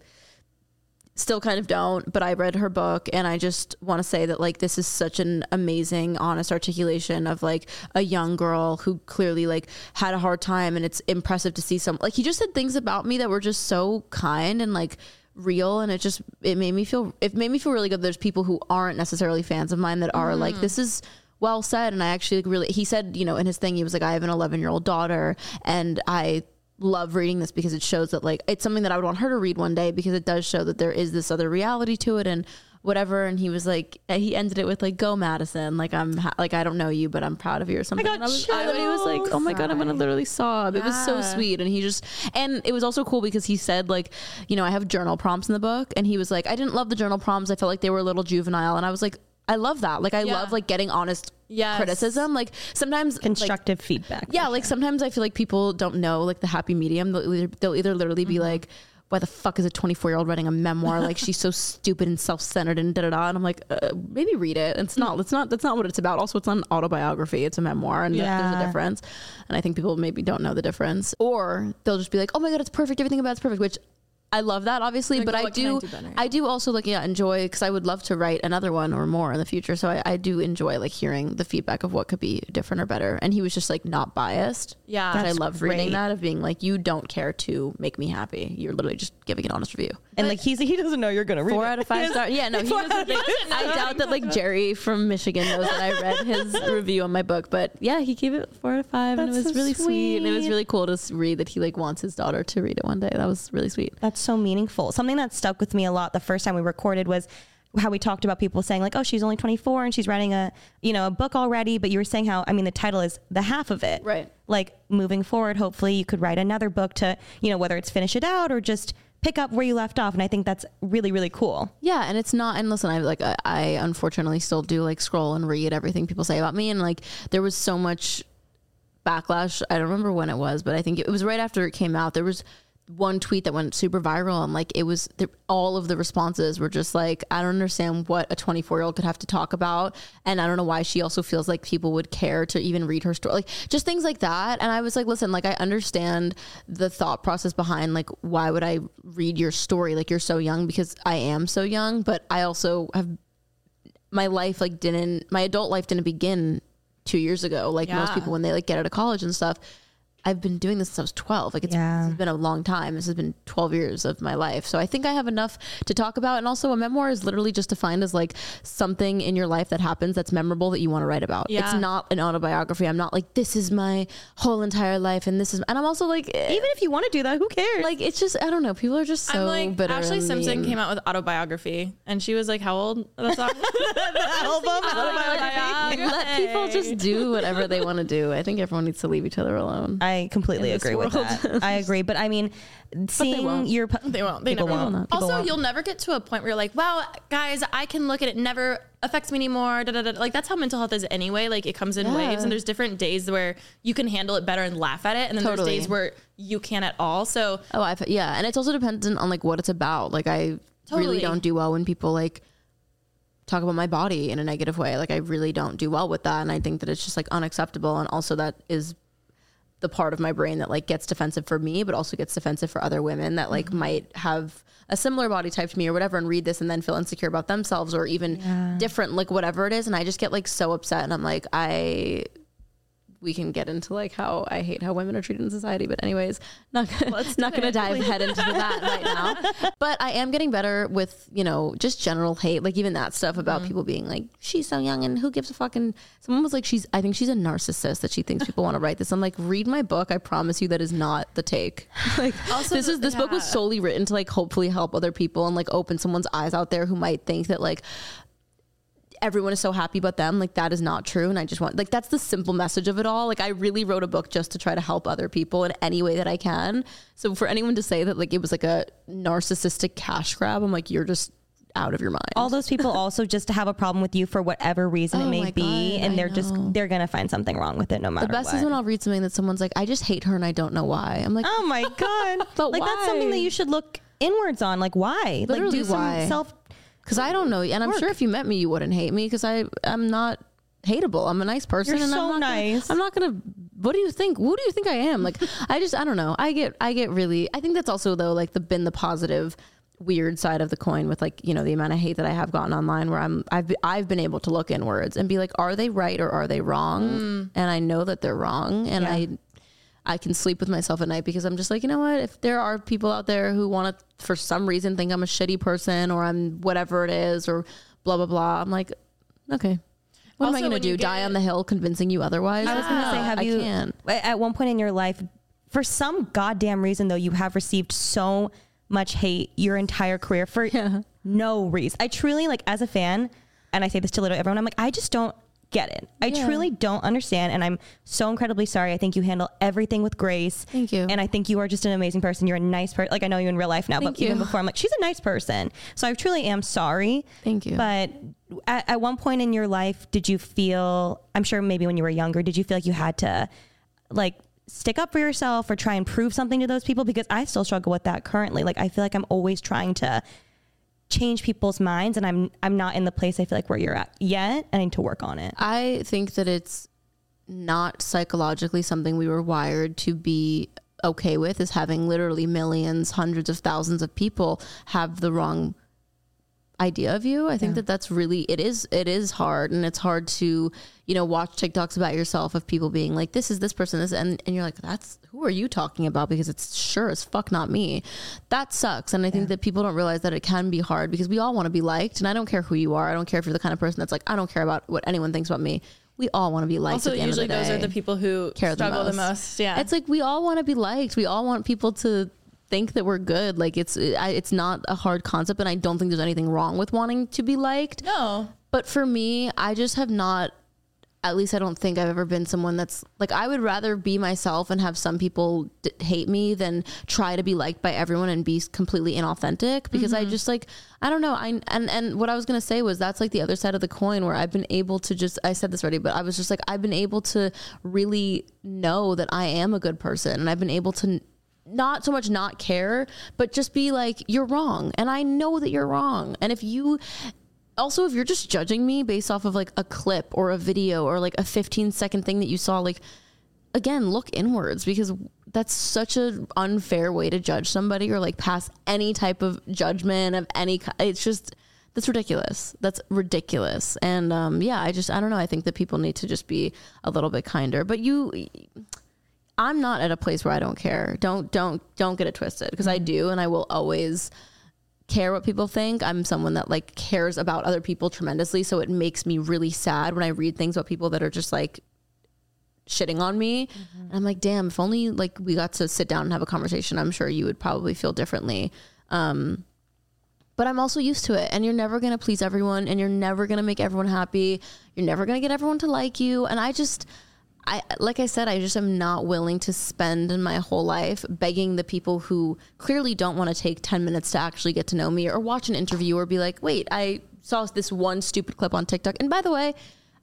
still kind of don't, but I read her book and I just want to say that like this is such an amazing honest articulation of like a young girl who clearly like had a hard time and it's impressive to see some like he just said things about me that were just so kind and like real and it just it made me feel it made me feel really good there's people who aren't necessarily fans of mine that are mm-hmm. like this is well said and I actually really he said you know in his thing he was like I have an 11 year old daughter and I love reading this because it shows that like it's something that I would want her to read one day because it does show that there is this other reality to it and whatever. And he was like he ended it with like go Madison. Like I'm ha- like I don't know you but I'm proud of you or something. I got and I was, I- he was like oh my god I'm gonna literally sob. It was so sweet. And he just and it was also cool because he said like you know I have journal prompts in the book. And he was like I didn't love the journal prompts. I felt like they were a little juvenile. And I was like I love that like I Yeah. love like getting honest Yes. criticism like sometimes like, Constructive feedback. yeah, like sometimes I feel like people don't know like the happy medium. They'll either, they'll either literally be like, "Why the fuck is a 24 year old writing a memoir? Like she's so stupid and self centered and da da da." And I'm like, uh, maybe read it. It's not. It's not. That's not what it's about. Also, it's not an autobiography. It's a memoir, and th- there's a difference. And I think people maybe don't know the difference, or they'll just be like, "Oh my god, it's perfect. Everything about it's perfect," which. I love that obviously, Like, but I can I do, do better? I do also like yeah enjoy because I would love to write another one or more in the future. So I, I do enjoy like hearing the feedback of what could be different or better. And he was just like not biased. Yeah. I love reading that of being like, you don't care to make me happy. You're literally just giving an honest review. And like he's he doesn't know you're gonna read Four it. out of five stars. Yeah, no, he doesn't. think- I doubt that like Jerry from Michigan knows that I read his review on my book, but yeah, he gave it four out of five, and it was so really sweet. And it was really cool to read that he like wants his daughter to read it one day. That was really sweet. That's so meaningful. Something that stuck with me a lot the first time we recorded was how we talked about people saying like, "Oh, she's only 24 and she's writing a, you know, a book already." But you were saying how I mean, the title is the half of it. Right. Like moving forward, hopefully you could write another book to, you know, whether it's finish it out or just pick up where you left off. And I think that's really really cool. Yeah, and it's not. And listen, I like I, I unfortunately still do like scroll and read everything people say about me, and like there was so much backlash. I don't remember when it was, but I think it was right after it came out. There was one tweet that went super viral, and like it was there, all of the responses were just like, I don't understand what a 24 year old could have to talk about, and I don't know why she also feels like people would care to even read her story, like just things like that. And I was like, listen, like I understand the thought process behind like why would I read your story? Like you're so young because I am so young, but I also have my life like didn't my adult life didn't begin two years ago like most people when they like get out of college and stuff I've been doing this since I was 12. Like it's, Yeah. it's been a long time. This has been 12 years of my life. So I think I have enough to talk about. And also a memoir is literally just defined as like something in your life that happens that's memorable that you want to write about. Yeah. It's not an autobiography. I'm not like, this is my whole entire life. And this is, and I'm also like, eh, Even if you want to do that, who cares? like, it's just, I don't know. People are just so I'm like bitter. Ashlee Simpson mean. came out with autobiography, and she was like, "How old?" That song. album, autobiography. like let people just do whatever they want to do. I think everyone needs to leave each other alone. I completely in this agree with that. I agree, but I mean, seeing won't. your pu- They won't. They People never won't. will. People Also, won't. you'll never get to a point where you're like, wow, guys, I can look at it. Never affects me anymore. Da, da, da. Like that's how mental health is anyway. Like it comes in Yeah. waves, and there's different days where you can handle it better and laugh at it, and then Totally. there's days where you can't at all. So Oh, I've, yeah, and it's also dependent on like what it's about. Like I Totally. really don't do well when people like talk about my body in a negative way. Like I really don't do well with that, and I think that it's just like unacceptable. And also that is the part of my brain that like gets defensive for me, but also gets defensive for other women that like mm-hmm. might have a similar body type to me or whatever, and read this and then feel insecure about themselves or even different, like whatever it is. And I just get like so upset, and I'm like I we can get into like how I hate how women are treated in society. But anyways, not gonna, not going to dive head into that right now. But I am getting better with you know just general hate, like even that stuff about people being like she's so young and who gives a fucking. Someone was like she's I think she's a narcissist that she thinks people want to write this. I'm like read my book. I promise you that is not the take. Like Also, this is this book was solely written to like hopefully help other people and like open someone's eyes out there who might think that like everyone is so happy but them like that is not true and i just want like that's the simple message of it all like i really wrote a book just to try to help other people in any way that i can so for anyone to say that like it was like a narcissistic cash grab i'm like you're just out of your mind all those people also just to have a problem with you for whatever reason Oh it may be, God, and they're just they're gonna find something wrong with it no matter the best what. is when i'll read something that someone's like i just hate her and i don't know why i'm like oh my god! But like that's something that you should look inwards on. Like why? Literally like do some why? self. Because i don't know and i'm sure if you met me you wouldn't hate me because i i'm not hateable. I'm a nice person You're and so I'm not nice. gonna, i'm not gonna what do you think? Who do you think i am? Like i just i don't know. I get i get really i think that's also though like the been the positive weird side of the coin with like you know the amount of hate that i have gotten online where i'm i've, I've been able to look inwards and be like are they right or are they wrong? Mm. And i know that they're wrong and i I can sleep with myself at night because I'm just like, you know what? If there are people out there who want to, for some reason, think I'm a shitty person or I'm whatever it is or blah, blah, blah, I'm like, okay. What am I going to do? Die get- on the hill convincing you otherwise? I was gonna say, have I you can't. at one point in your life, for some goddamn reason though, you have received so much hate your entire career for no reason. I truly like as a fan, and I say this to literally everyone. I'm like, I just don't get it. I Yeah. truly don't understand, and I'm so incredibly sorry. I think you handle everything with grace. Thank you. And I think you are just an amazing person. You're a nice person. Like I know you in real life now, Thank but even before, I'm like, she's a nice person. So I truly am sorry. Thank you. But at, at one point in your life, did you feel? I'm sure maybe when you were younger, did you feel like you had to, like, stick up for yourself or try and prove something to those people? Because I still struggle with that currently. Like, I feel like I'm always trying to change people's minds, and I'm I'm not in the place I feel like where you're at yet. I need to work on it. I think that it's not psychologically something we were wired to be okay with is having literally millions, hundreds of thousands of people have the wrong idea of you. I think that that's really it is it is hard and it's hard to, you know, watch TikToks about yourself of people being like this is this person this and and you're like that's who are you talking about because it's sure as fuck not me. That sucks and I think that people don't realize that it can be hard because we all want to be liked and I don't care who you are. I don't care if you're the kind of person that's like I don't care about what anyone thinks about me. We all want to be liked. also at the end usually of the those are the people who care struggle the most. most. Yeah, It's like we all want to be liked. We all want people to think that we're good. Like it's it's not a hard concept, and I don't think there's anything wrong with wanting to be liked. no. But for me, I just have not. At least I don't think I've ever been someone that's like I would rather be myself and have some people d- hate me than try to be liked by everyone and be completely inauthentic because I mm-hmm. just like I don't know I and and what I was gonna say was that's like the other side of the coin where I've been able to just I said this already but I was just like I've been able to really know that I am a good person and I've been able to not so much not care, but just be like, you're wrong. And I know that you're wrong. And if you also, if you're just judging me based off of like a clip or a video or like a 15 second thing that you saw, like, again, look inwards because that's such an unfair way to judge somebody or like pass any type of judgment of any, it's just, that's ridiculous. That's ridiculous. And um, yeah, I just, I don't know. I think that people need to just be a little bit kinder. But you, I'm not at a place where I don't care. Don't don't don't get it twisted because I do and I will always care what people think. I'm someone that like cares about other people tremendously, so it makes me really sad when I read things about people that are just like shitting on me. And I'm like, damn, if only like we got to sit down and have a conversation, I'm sure you would probably feel differently. Um but I'm also used to it. And you're never going to please everyone and you're never going to make everyone happy. You're never going to get everyone to like you. And I just, I, like I said, I just am not willing to spend my whole life begging the people who clearly don't want to take 10 minutes to actually get to know me or watch an interview or be like, wait, I saw this one stupid clip on TikTok. And by the way,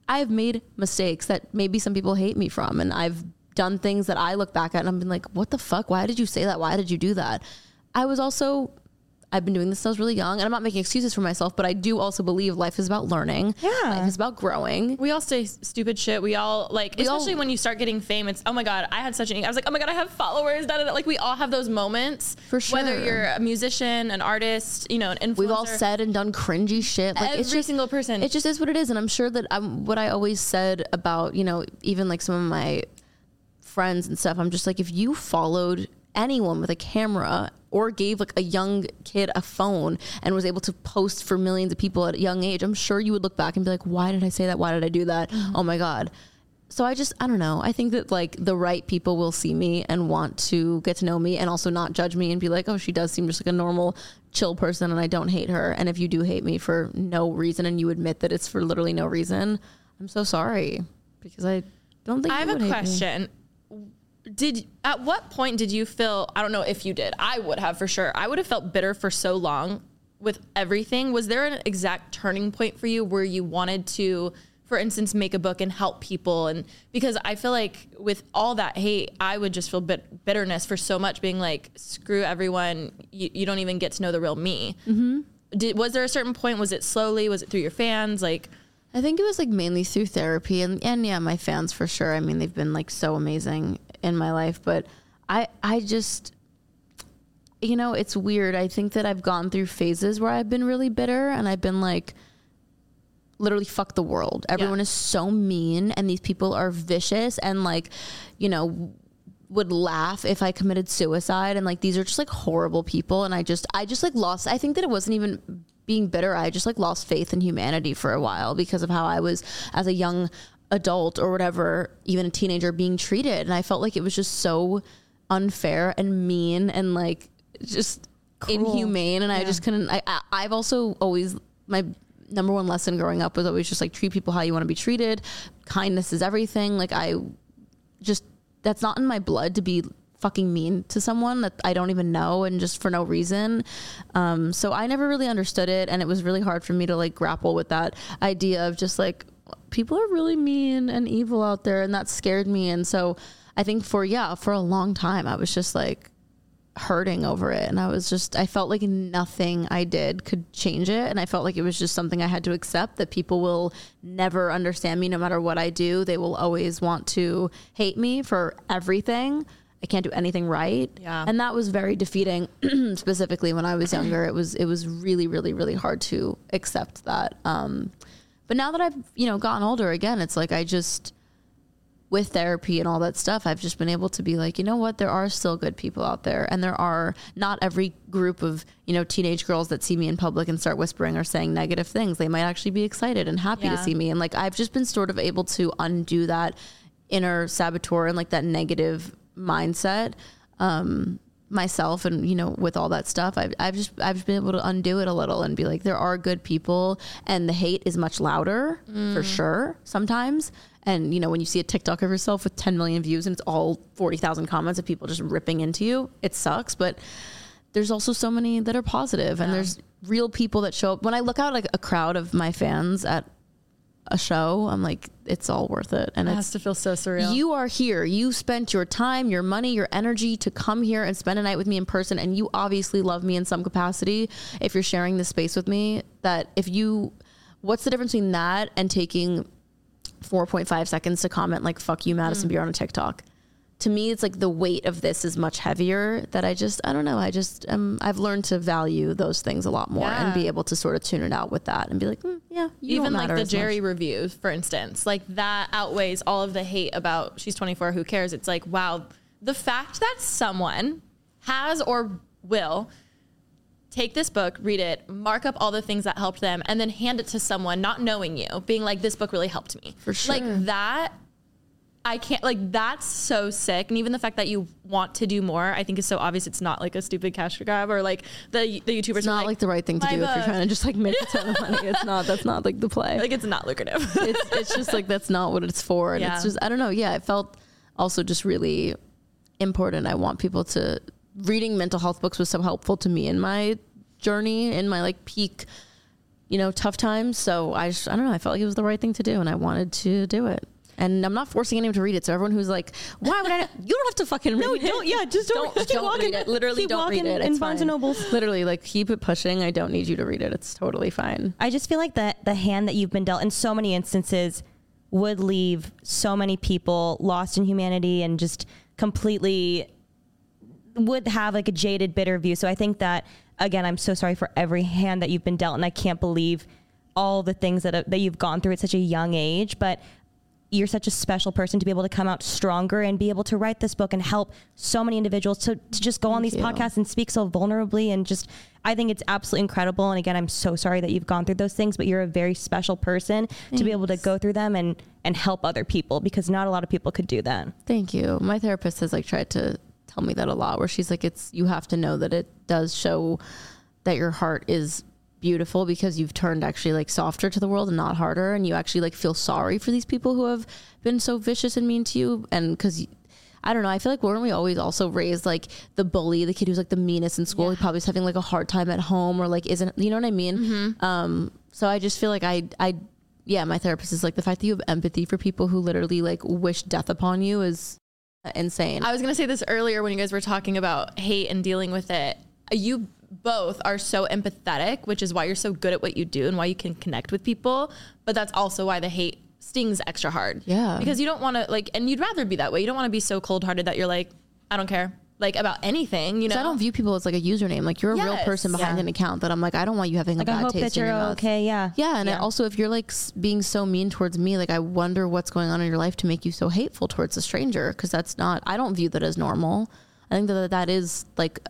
I've made mistakes that maybe some people hate me from. And I've done things that I look back at and I'm been like, what the fuck? Why did you say that? Why did you do that? I was also I've been doing this since I was really young, and I'm not making excuses for myself, but I do also believe life is about learning. Yeah. life is about growing. We all say stupid shit. We all like, We all- especially when you start getting fame. It's oh my god, I had such an. I was like, oh my god, I have followers. Da, da, da. Like we all have those moments. For sure. Whether you're a musician, an artist, you know, an influencer. We've all said and done cringy shit. Like it's Every just, single person. It just is what it is, and I'm sure that I'm what I always said about you know even like some of my friends and stuff. I'm just like if you followed anyone with a camera or gave like a young kid a phone and was able to post for millions of people at a young age, I'm sure you would look back and be like, why did I say that? Why did I do that? Mm-hmm. Oh my god. So I just I don't know. I think that like the right people will see me and want to get to know me and also not judge me and be like, "Oh, she does seem just like a normal chill person and I don't hate her." And if you do hate me for no reason and you admit that it's for literally no reason, I'm so sorry because I don't think I you have would a hate me. question. Did at what point did you feel? I don't know if you did. I would have for sure. I would have felt bitter for so long with everything. Was there an exact turning point for you where you wanted to, for instance, make a book and help people? And because I feel like with all that hate, I would just feel bit- bitterness for so much, being like, screw everyone. You, you don't even get to know the real me. Mm-hmm. Did was there a certain point? Was it slowly? Was it through your fans? Like, I think it was like mainly through therapy and and yeah, my fans for sure. I mean, they've been like so amazing in my life, but I I just you know, it's weird. I think that I've gone through phases where I've been really bitter and I've been like literally fuck the world. Everyone is so mean and these people are vicious and like, you know, would laugh if I committed suicide and like these are just like horrible people and I just I just like lost I think that it wasn't even being bitter I just like lost faith in humanity for a while because of how I was as a young adult or whatever even a teenager being treated. And I felt like it was just so unfair and mean and like just inhumane. And I just couldn't I, I I've also always my number one lesson growing up was always just like treat people how you want to be treated. Kindness is everything. Like I just that's not in my blood to be fucking mean to someone that I don't even know and just for no reason. Um, so I never really understood it, and it was really hard for me to like grapple with that idea of just like people are really mean and evil out there, and that scared me. And so I think for yeah, for a long time I was just like hurting over it. And I was just I felt like nothing I did could change it. And I felt like it was just something I had to accept that people will never understand me no matter what I do. They will always want to hate me for everything. I can't do anything right. Yeah. and that was very defeating specifically when I was younger. It was it was really really really hard to accept that um but now that I've you know gotten older again it's like I just with therapy and all that stuff, I've just been able to be like, you know what, there are still good people out there. And there are not every group of, you know, teenage girls that see me in public and start whispering or saying negative things. They might actually be excited and happy to see me. And like, I've just been sort of able to undo that inner saboteur and like that negative mindset. Um, myself and you know with all that stuff I've, I've just I've just been able to undo it a little and be like there are good people and the hate is much louder for mm. sure sometimes. And you know when you see a TikTok of yourself with 10 million views and it's all 40,000 comments of people just ripping into you it sucks. But there's also so many that are positive and there's real people that show up. When I look out like a crowd of my fans at a show I'm like it's all worth it and it has to feel so surreal. you are here. You spent your time, your money, your energy to come here and spend a night with me in person. And you obviously love me in some capacity if you're sharing this space with me. That if you, what's the difference between that and taking 4.5 seconds to comment like, fuck you, Madison mm. Beer on a TikTok? To me, it's like the weight of this is much heavier that I just, I don't know. I just, um, I've learned to value those things a lot more and be able to sort of tune it out with that and be like, mm, yeah, you even like the as much. Jerry reviews, for instance, like that outweighs all of the hate about she's 24, who cares? It's like, wow, the fact that someone has or will take this book, read it, mark up all the things that helped them, and then hand it to someone not knowing you, being like, this book really helped me. For sure. Like that. I can't like that's so sick. And even the fact that you want to do more, I think is so obvious. It's not like a stupid cash grab or like the the YouTubers. It's not like, the right thing to "My do if you're trying to just like make a ton of money. It's not. That's not like the play. like it's not lucrative. it's it's just like that's not what it's for, and Yeah. it's just I don't know. Yeah, it felt also just really important. I want people to reading mental health books was so helpful to me in my journey in my like peak, you know, tough times. So I just I don't know. I felt like it was the right thing to do, and I wanted to do it. And I'm not forcing anyone to read it. So everyone who's like, "Why would I?" You don't have to fucking read No, it. No, don't- yeah, just don't- just keep don't walking. read it. Literally, Keep don't read walking it. in It's Barnes fine. and Nobles. Literally, like keep it pushing. I don't need you to read it. It's totally fine. I just feel like the the hand that you've been dealt in so many instances would leave so many people lost in humanity and just completely would have like a jaded, bitter view. So I think that again, I'm so sorry for every hand that you've been dealt, and I can't believe all the things that uh, that you've gone through at such a young age. But you're such a special person to be able to come out stronger and be able to write this book and help so many individuals to, to just go on these you. podcasts and speak so vulnerably and just I think it's absolutely incredible and again I'm so sorry that you've gone through those things but you're a very special person to be able to go through them and and help other people because not a lot of people could do that. Thank you. My therapist has like tried to tell me that a lot where she's like it's you have to know that it does show that your heart is beautiful because you've turned actually like softer to the world and not harder and you actually like feel sorry for these people who have been so vicious and mean to you and cuz I don't know. I feel like weren't we always also raised like the bully, the kid who's like the meanest in school? He probably is having like a hard time at home or like isn't, you know what I mean? Um, so I just feel like I, I, yeah, my therapist is like the fact that you have empathy for people who literally like wish death upon you is insane. I was gonna say this earlier when you guys were talking about hate and dealing with it. You both are so empathetic, which is why you're so good at what you do and why you can connect with people. But that's also why the hate stings extra hard. Yeah. Because you don't want to like, and you'd rather be that way. You don't want to be so cold hearted that you're like, I don't care, like about anything. You know, 'Cause I don't view people as like a username. Like you're a real person behind Yeah. an account that I'm like, I don't want you having Like a I bad hope taste that in you're your mouth. okay. Yeah. Yeah, and I Yeah. also if you're like being so mean towards me, like I wonder what's going on in your life to make you so hateful towards a stranger because that's not I don't view that as normal. I think that that is like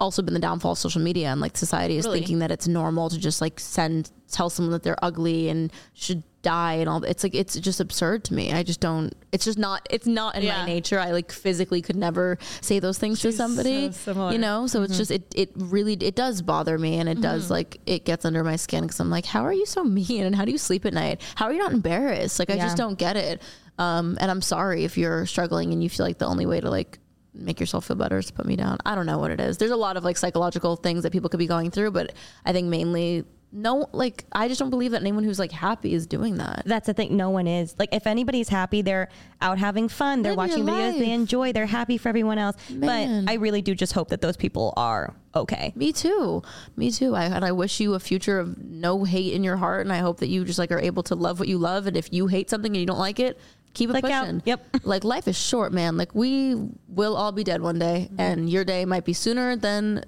also been the downfall of social media and like society is Really? thinking that it's normal to just like send tell someone that they're ugly and should die and all it's like it's just absurd to me. I just don't it's just not it's not in Yeah. my nature. I like physically could never say those things to somebody. so you know, so it's just it it really it does bother me and it does like it gets under my skin because I'm like, how are you so mean and how do you sleep at night? How are you not embarrassed? Like I Yeah. just don't get it. Um, and I'm sorry if you're struggling and you feel like the only way to like make yourself feel better is to put me down. I don't know what it is. There's a lot of like psychological things that people could be going through, but I think mainly no like I just don't believe that anyone who's like happy is doing that. That's the thing. No one is. Like, if anybody's happy, they're out having fun. They're Live your watching videos they enjoy. They're happy for everyone else. Man. But I really do just hope that those people are okay. Me too. Me too. I and I wish you a future of no hate in your heart, and I hope that you just like are able to love what you love. And if you hate something and you don't like it, keep it Click out. pushing. Yep. Like life is short, man. Like we will all be dead one day, Mm-hmm. and your day might be sooner than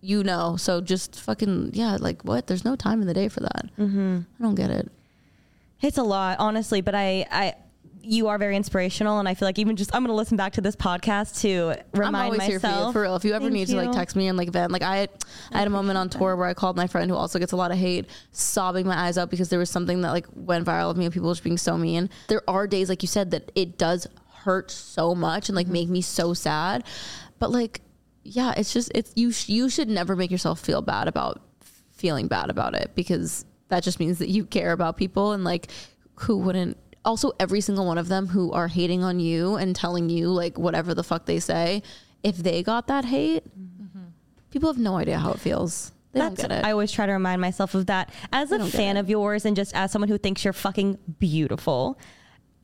you know. So just fucking yeah. Like what? There's no time in the day for that. Mm-hmm. I don't get it. It's a lot, honestly, but I, I, you are very inspirational, and I feel like even just I'm going to listen back to this podcast to remind I'm always myself. here for you, for real. If you ever Thank need to like text me and like vent, like I, I had a moment on tour where I called my friend who also gets a lot of hate, sobbing my eyes out because there was something that like went viral of me and people just being so mean. There are days, like you said, that it does hurt so much and like Mm-hmm. make me so sad, but like, yeah, it's just it's you. Sh- you should never make yourself feel bad about feeling bad about it because that just means that you care about people and like who wouldn't also every single one of them who are hating on you and telling you like whatever the fuck they say if they got that hate mm-hmm. people have no idea how it feels. They That's, don't get it. I always try to remind myself of that. As a fan of yours and just as someone who thinks you're fucking beautiful,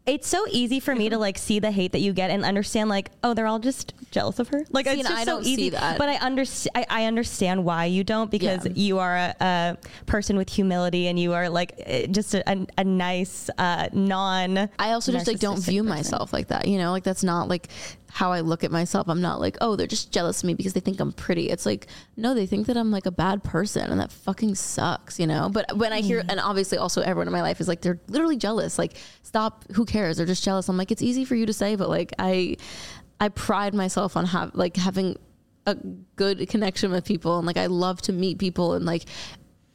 it's so easy for me to like see the hate that you get and understand like, oh, they're all just jealous of her. Like See, it's just I so don't see easy. that. But I understand. I, I understand why you don't because Yeah. you are a, a person with humility and you are like eh, just a, a, a nice, uh, non. I also just like don't view person. myself like that. You know, like that's not like how I look at myself. I'm not like, oh, they're just jealous of me because they think I'm pretty. It's like, no, they think that I'm like a bad person and that fucking sucks, you know? But when I hear, mm. and obviously also everyone in my life is like, they're literally jealous. Like, stop, who cares? They're just jealous. I'm like, it's easy for you to say, but like, I, I pride myself on have like having a good connection with people and like I love to meet people and like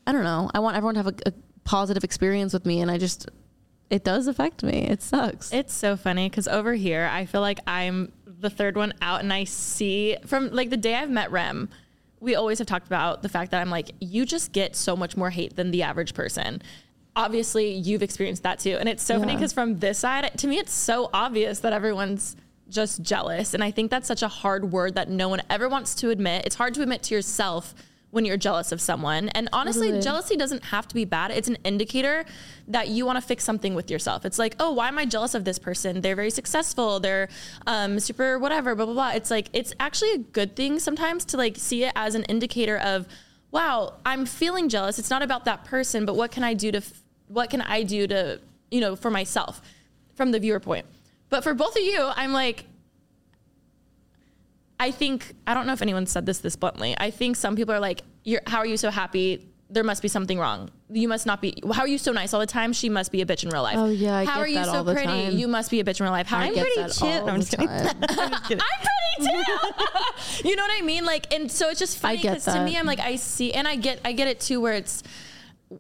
I don't know. I want everyone to have a, a positive experience with me and I just it does affect me. It sucks. It's so funny because over here, I feel like I'm the third one out, and I see from like the day I've met Rem, we always have talked about the fact that I'm like, you just get so much more hate than the average person. Obviously, you've experienced that too. And it's so funny because from this side, to me, it's so obvious that everyone's just jealous. And I think that's such a hard word that no one ever wants to admit. It's hard to admit to yourself when you're jealous of someone. And honestly, Totally. jealousy doesn't have to be bad. It's an indicator that you want to fix something with yourself. It's like, oh, why am I jealous of this person? They're very successful. They're um, super whatever, blah, blah, blah. It's like, it's actually a good thing sometimes to like see it as an indicator of, wow, I'm feeling jealous. It's not about that person, but what can I do to, f- what can I do to, you know, for myself from the viewer point. But for both of you, I'm like, I think I don't know if anyone said this this bluntly. I think some people are like, You're, "How are you so happy? There must be something wrong. You must not be. How are you so nice all the time? She must be a bitch in real life. Oh, yeah, I How are you so pretty? time. You must be a bitch in real life. How I I'm pretty too. No, I'm just kidding. I'm pretty too. you know what I mean? Like, and so it's just funny because to me, I'm like, I see, and I get, I get it too, where it's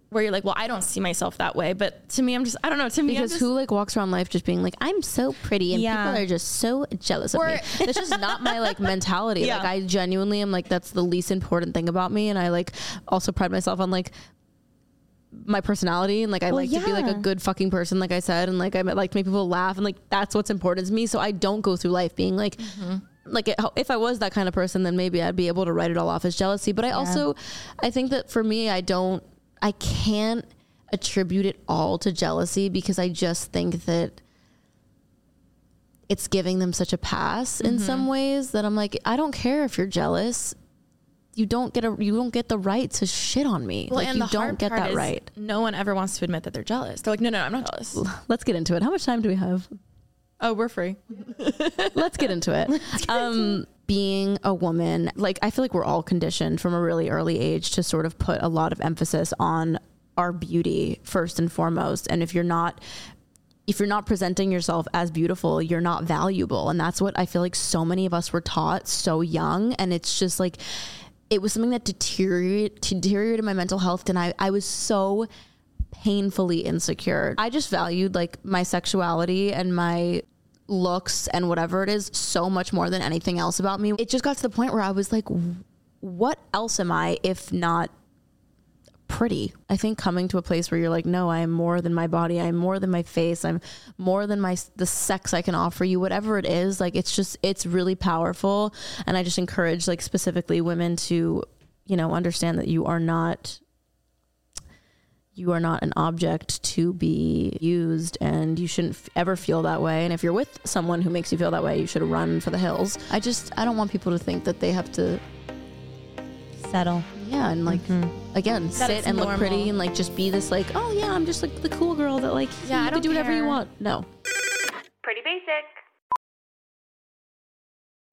where you're like, well, I don't see myself that way, but to me, I'm just, I don't know. To me, Because just, who like walks around life just being like, I'm so pretty and Yeah. people are just so jealous Or- of me. That's just not my like mentality. Yeah. Like I genuinely am like that's the least important thing about me. And I like also pride myself on like my personality and like I Well, like to be like a good fucking person, like I said, and like I like to make people laugh and like that's what's important to me. So I don't go through life being like mm-hmm. like it- if I was that kind of person, then maybe I'd be able to write it all off as jealousy. But I also, I think that for me, I don't, I can't attribute it all to jealousy because I just think that it's giving them such a pass in some ways that I'm like, I don't care if you're jealous. You don't get a, you don't get the right to shit on me. well, like and you the don't hard get part that right. No one ever wants to admit that they're jealous. They're like, no, no, I'm not jealous. Let's get into it. How much time do we have? Oh, we're free. let's get into it. Um, being a woman, like I feel like we're all conditioned from a really early age to sort of put a lot of emphasis on our beauty first and foremost. And if you're not if you're not presenting yourself as beautiful, you're not valuable. And that's what I feel like so many of us were taught so young. And it's just like it was something that deteriorated deteriorated my mental health and I, I was so painfully insecure. I just valued like my sexuality and my looks and whatever it is so much more than anything else about me. It just got to the point where I was like, what else am I if not pretty? I think coming to a place where you're like, no, I am more than my body. I'm more than my face. I'm more than my the sex I can offer you. Whatever it is, like it's just it's really powerful. And I just encourage like specifically women to, you know, understand that you are not you are not an object to be used and you shouldn't f- ever feel that way. And if you're with someone who makes you feel that way you should run for the hills. I just i don't want people to think that they have to Settle. yeah and like mm-hmm. again That sit it's and look pretty and like just be this like oh yeah i'm just like the cool girl that like Yeah, you I can don't do whatever you want. No. Pretty basic.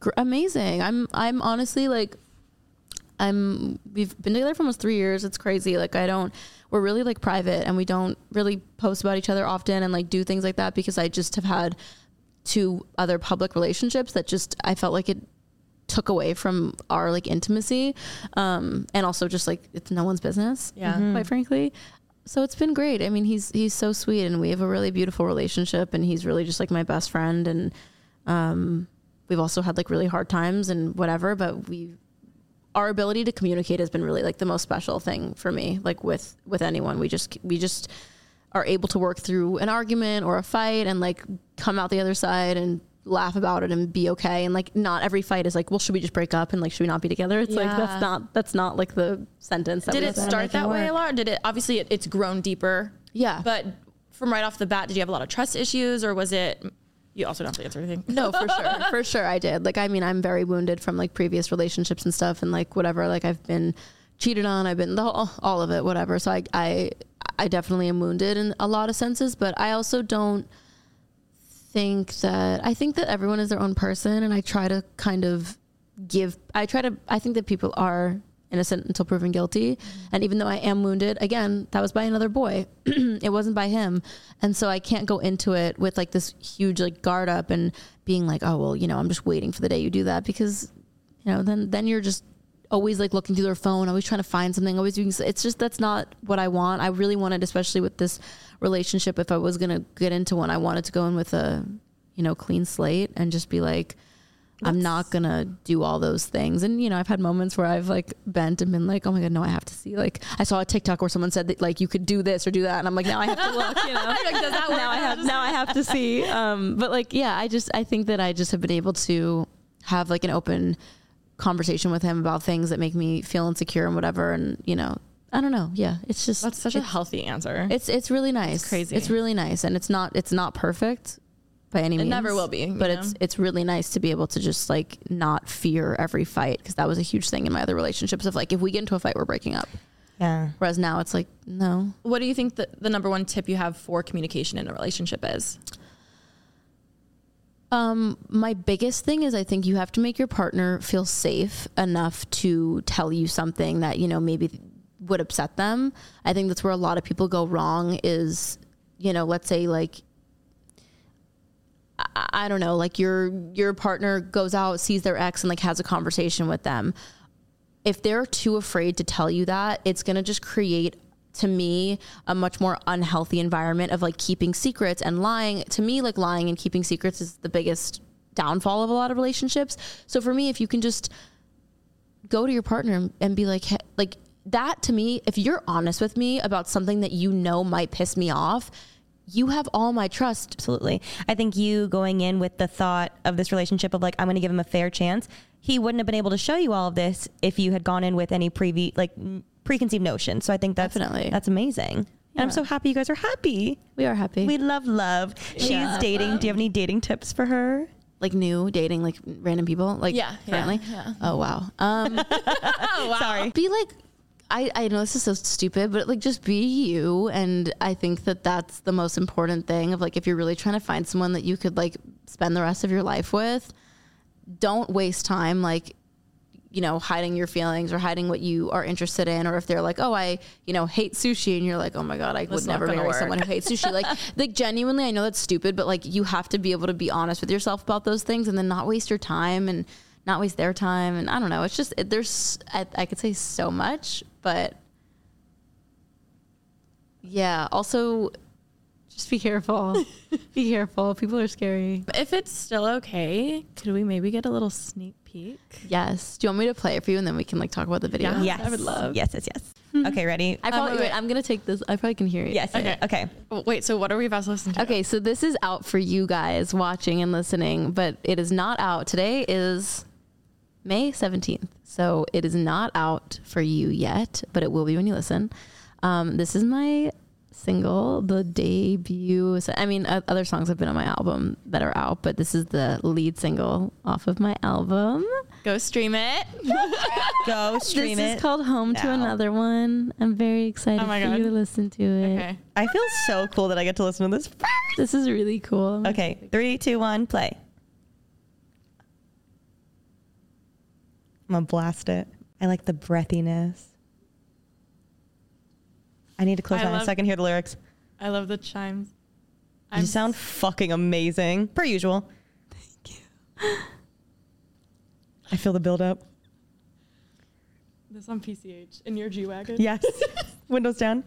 Gr- amazing. I'm i'm honestly like i'm we've been together for almost three years. It's crazy. Like i don't we're really like private and we don't really post about each other often and like do things like that because i just have had two other public relationships that just i felt like it took away from our like intimacy. Um and also just like it's no one's business Yeah. quite frankly. So it's been great. I mean he's he's so sweet and we have a really beautiful relationship and he's really just like my best friend and um we've also had like really hard times and whatever but we our ability to communicate has been really like the most special thing for me like with with anyone we just we just are able to work through an argument or a fight and like come out the other side and laugh about it and be okay. And like, not every fight is like, well, should we just break up and like, should we not be together? It's like that's not that's not like the sentence. That Did it start that way a lot? Did it obviously it, it's grown deeper? Yeah. But from right off the bat, did you have a lot of trust issues, or was it? You also don't have to answer anything. No, for sure. for sure I did. Like I mean, I'm very wounded from like previous relationships and stuff and like whatever. Like I've been cheated on, I've been the whole, all of it, whatever. So I I I definitely am wounded in a lot of senses, but I also don't think that I think that everyone is their own person and I try to kind of give I try to I think that people are innocent until proven guilty. Mm-hmm. And even though I am wounded again that was by another boy. It wasn't by him. And so I can't go into it with like this huge like guard up and being like oh well you know I'm just waiting for the day you do that. Because you know then then you're just always like looking through their phone always trying to find something always doing it's just that's not what I want. I really wanted especially with this relationship if I was going to get into one I wanted to go in with a you know clean slate and just be like I'm not gonna do all those things. And you know, I've had moments where I've like bent and been like, oh my god, no, I have to see. Like, I saw a TikTok where someone said that like you could do this or do that, and I'm like, now I have to look. You know, now I have now I have to see. Um, but like, yeah, I just I think that I just have been able to have like an open conversation with him about things that make me feel insecure and whatever. And you know, I don't know. Yeah, it's just That's such a healthy answer. it's it's really nice. crazy. It's really nice, and it's not it's not perfect by any It means. never will be, But know? it's it's really nice to be able to just like not fear every fight because that was a huge thing in my other relationships of like if we get into a fight we're breaking up. Yeah. Whereas now it's like no. what do you think that the number one tip you have for communication in a relationship is? Um, my biggest thing is I think you have to make your partner feel safe enough to tell you something that, you know, maybe would upset them. I think that's where a lot of people go wrong is, you know, let's say like I, don't know, like your your partner goes out, sees their ex and like has a conversation with them. If they're too afraid to tell you that, it's to just create to me a much more unhealthy environment of like keeping secrets and lying to me like lying and keeping secrets is the biggest downfall of a lot of relationships so for me if you can just go to your partner and be like "Hey," like that to me if you're honest with me about something that you know might piss me off you have all my trust Absolutely. I think you going in with the thought of this relationship of like, I'm going to give him a fair chance. He wouldn't have been able to show you all of this if you had gone in with any previ- like preconceived notions. So I think that's Definitely. that's amazing. And I'm so happy you guys are happy. we are happy We love love. She's dating. Do you have any dating tips for her? like new dating like random people like Yeah, yeah, currently yeah. oh wow um Sorry. be like I, I know this is so stupid but like just be you and i think that that's the most important thing of like if you're really trying to find someone that you could like spend the rest of your life with don't waste time like you know hiding your feelings or hiding what you are interested in or if they're like oh i you know hate sushi and you're like oh my god i would never marry work. someone who hates sushi like like genuinely i know that's stupid but like you have to be able to be honest with yourself about those things and then not waste your time and not waste their time and i don't know it's just it, there's I, I could say so much but yeah also just be careful be careful people are scary If it's still okay, could we maybe get a little sneak peek? yes do you want me to play it for you and then we can like talk about the video Yeah. Yes. I would love. Yes, yes, yes. Hmm. Okay, ready? I probably wait, wait, wait. I'm gonna take this. I probably can hear it. yes. Okay. Okay. Wait, so what are we about to listen to? Okay, so this is out for you guys watching and listening, but it is not out. Today is May 17th. So it is not out for you yet, but it will be when you listen. Um, this is my single, the debut. So, I mean, o- other songs have been on my album that are out, but this is the lead single off of my album. Go stream it. Go stream it. this it. is called Home to. Another One. I'm very excited Oh my for God. you to listen to it. Okay. I feel so cool that I get to listen to this first. This is really cool. Okay, three, two, one, play. I'm gonna blast it. I like the breathiness. I need to close I my eyes so I can hear the lyrics. I love the chimes. You sound fucking amazing, per usual. Thank you. I feel the build up. this on PCH in your G wagon. Yes. Windows down.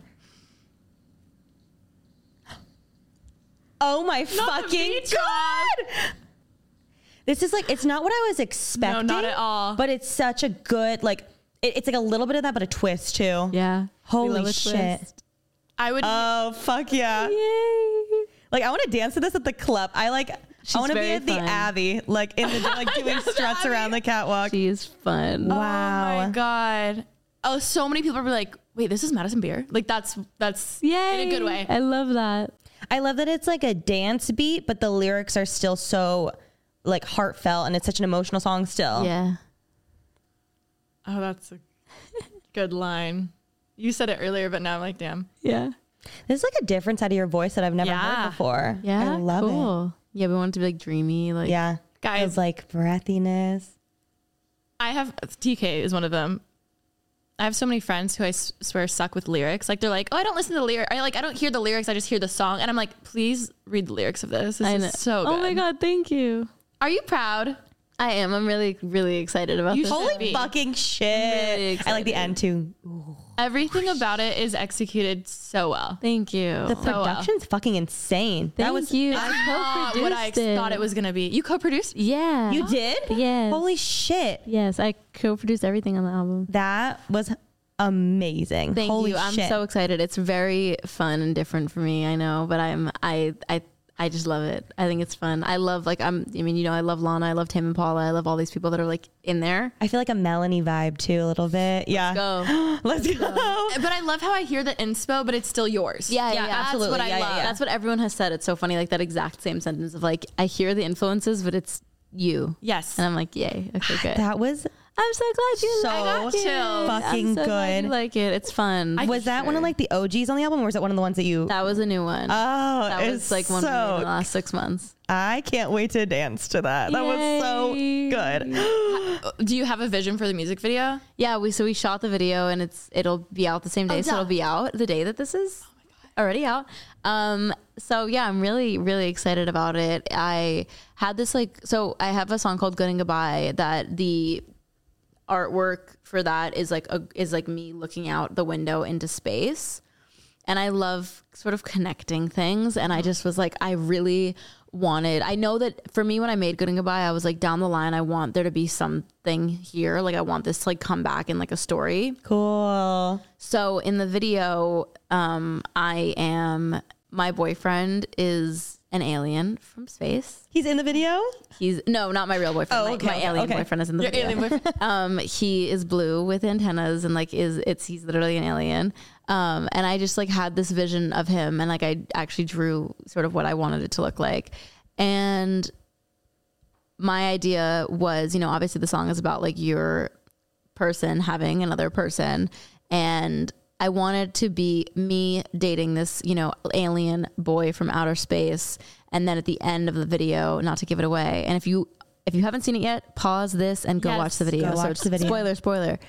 Oh my fucking god! This is like it's not what I was expecting. No, not at all. But it's such a good like it, it's like a little bit of that, but a twist too. Yeah. Holy shit! twist. I would. Oh fuck yeah! Yay. Like I want to dance to this at the club. I like She's I want to be very at the. Abbey, like in the like doing struts around the catwalk. She's fun. wow. Oh my god. Oh, so many people are like, wait, this is Madison Beer. Like that's that's Yay. in a good way. I love that. I love that it's like a dance beat, but the lyrics are still so like heartfelt and it's such an emotional song still. Yeah. Oh, that's a good line. You said it earlier, but now I'm like, damn. Yeah. There's like a difference out of your voice that I've never Yeah. heard before. Yeah. I love cool. Yeah, we want it to be like dreamy, like Yeah. Guys. Like breathiness. I have TK is one of them. I have so many friends who I s- swear suck with lyrics. Like they're like, oh, I don't listen to the lyric. I like I don't hear the lyrics. I just hear the song, and I'm like, please read the lyrics of this. This I is know. so good. Oh my god, thank you. Are you proud? I am. I'm really, really excited about You this. should Holy be. fucking shit. really I like the end too. Everything about it is executed so well. Thank you. The So well. production's fucking insane. Thank that was you. Not I co-produced what I ex- it. thought it was gonna be. You co-produced? Yeah. You did? Yes. Holy shit. Yes, I co-produced everything on the album. That was amazing. Thank Holy you. I'm so excited. It's very fun and different for me. I know, but I'm I I I just love it. I think it's fun. I love like I'm. I mean, you know, I love Lana. I love Tame Impala. I love all these people that are like in there. I feel like a Melanie vibe too, a little bit. Yeah. Go. Let's go. But I love how I hear the inspo, but it's still yours. Yeah, yeah, that's absolutely. what I Yeah, yeah, love. yeah. That's what everyone has said. It's so funny, like that exact same sentence of like, I hear the influences, but it's you. Yes. And I'm like, yay. Okay, good. That was I'm so glad you So like it. chill. fucking I'm so glad good. you like it. It's fun. was that one of like the OGs on the album, or was that one of the ones that you? that was a new one. oh, that it's was like one from so. the last six months. I can't wait to dance to that. That was so good. Do you have a vision for the music video? Yeah, we so we shot the video and it's it'll be out the same day, so it'll be out the day that this is already out. Um, so yeah, I'm really really excited about it. I had this like so I have a song called "Good in Goodbye" that the artwork for that is like a, is like me looking out the window into space. And I love sort of connecting things. And I just was like, I really wanted, I know that for me, when I made Good in Goodbye, I was like, down the line, I want there to be something here. Like, I want this to like come back in like a story. Cool. So in the video, um, I am, my boyfriend is an alien from space. He's in the video. He's no, not my real boyfriend. Oh, my, okay, my okay, alien okay. boyfriend is in the Your video. alien boyfriend. um, he is blue with antennas and like is it's he's literally an alien. Um, and I just like had this vision of him and like I actually drew sort of what I wanted it to look like. And my idea was, you know, obviously the song is about like your person having another person and I wanted to be me dating this, you know, alien boy from outer space and then at the end of the video, not to give it away. And if you if you haven't seen it yet, pause this and go Yes, watch the video. go so watch the video. spoiler spoiler.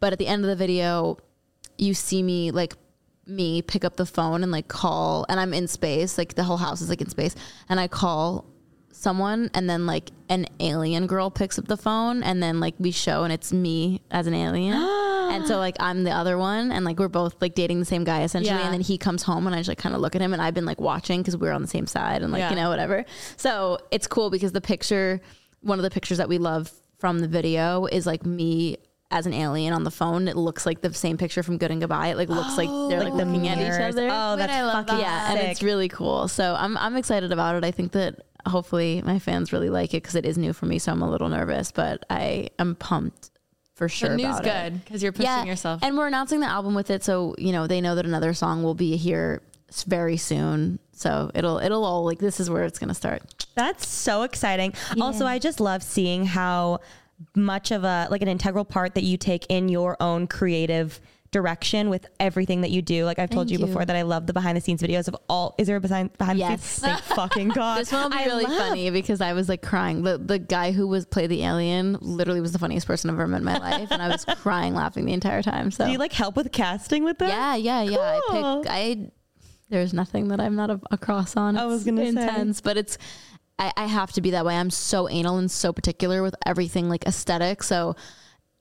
But at the end of the video, you see me like me pick up the phone and like call and I'm in space, like the whole house is like in space and I call someone and then like an alien girl picks up the phone and then like we show and it's me as an alien and so like i'm the other one and like we're both like dating the same guy essentially Yeah. and then he comes home and i just like kind of look at him and i've been like watching because we are on the same side and like Yeah. you know whatever so it's cool because the picture one of the pictures that we love from the video is like me as an alien on the phone it looks like the same picture from good in goodbye it like looks like oh, they're like, the looking at each other Oh, that's I love fucking that. yeah, and it's really cool. So I'm I'm excited about it. I think that hopefully my fans really like it because it is new for me. So I'm a little nervous, but I am pumped for sure. the news about good because you're pushing yourself. and we're announcing the album with it, so you know they know that another song will be here very soon. So it'll it'll all like this is where it's gonna start. That's so exciting. Also, I just love seeing how much of a like an integral part that you take in your own creative direction with everything that you do. Like I've told Thank you, you. before that I love the behind the scenes videos of all. Is there a behind behind Yes. the scenes? Thank fucking god. This one will be I really love- funny because I was like crying. The the guy who was play the alien literally was the funniest person I've ever met in my life, and I was crying laughing the entire time. So Do you like help with casting with that? Yeah, yeah, yeah. Cool. I pick. I there's nothing that I'm not a, across on. I was gonna say. intense, but it's. I, I have to be that way. I'm so anal and so particular with everything like aesthetic. So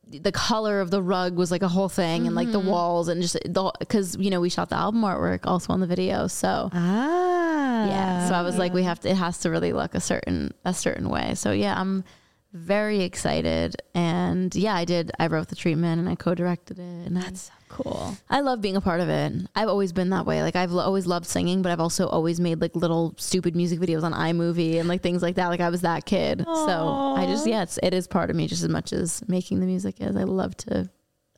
the color of the rug was like a whole thing, and like the walls, and just the because you know we shot the album artwork also on the video. So Ah. yeah, so I was like, we have to. It has to really look a certain a certain way. So yeah, I'm very excited. And yeah, I did. I wrote the treatment and I co-directed it. And that's Cool. I love being a part of it. I've always been that way. Like I've lo- always loved singing, but I've also always made like little stupid music videos on iMovie and like things like that. Like I was that kid. So I just yeah, it's, it is part of me just as much as making the music is. I love to.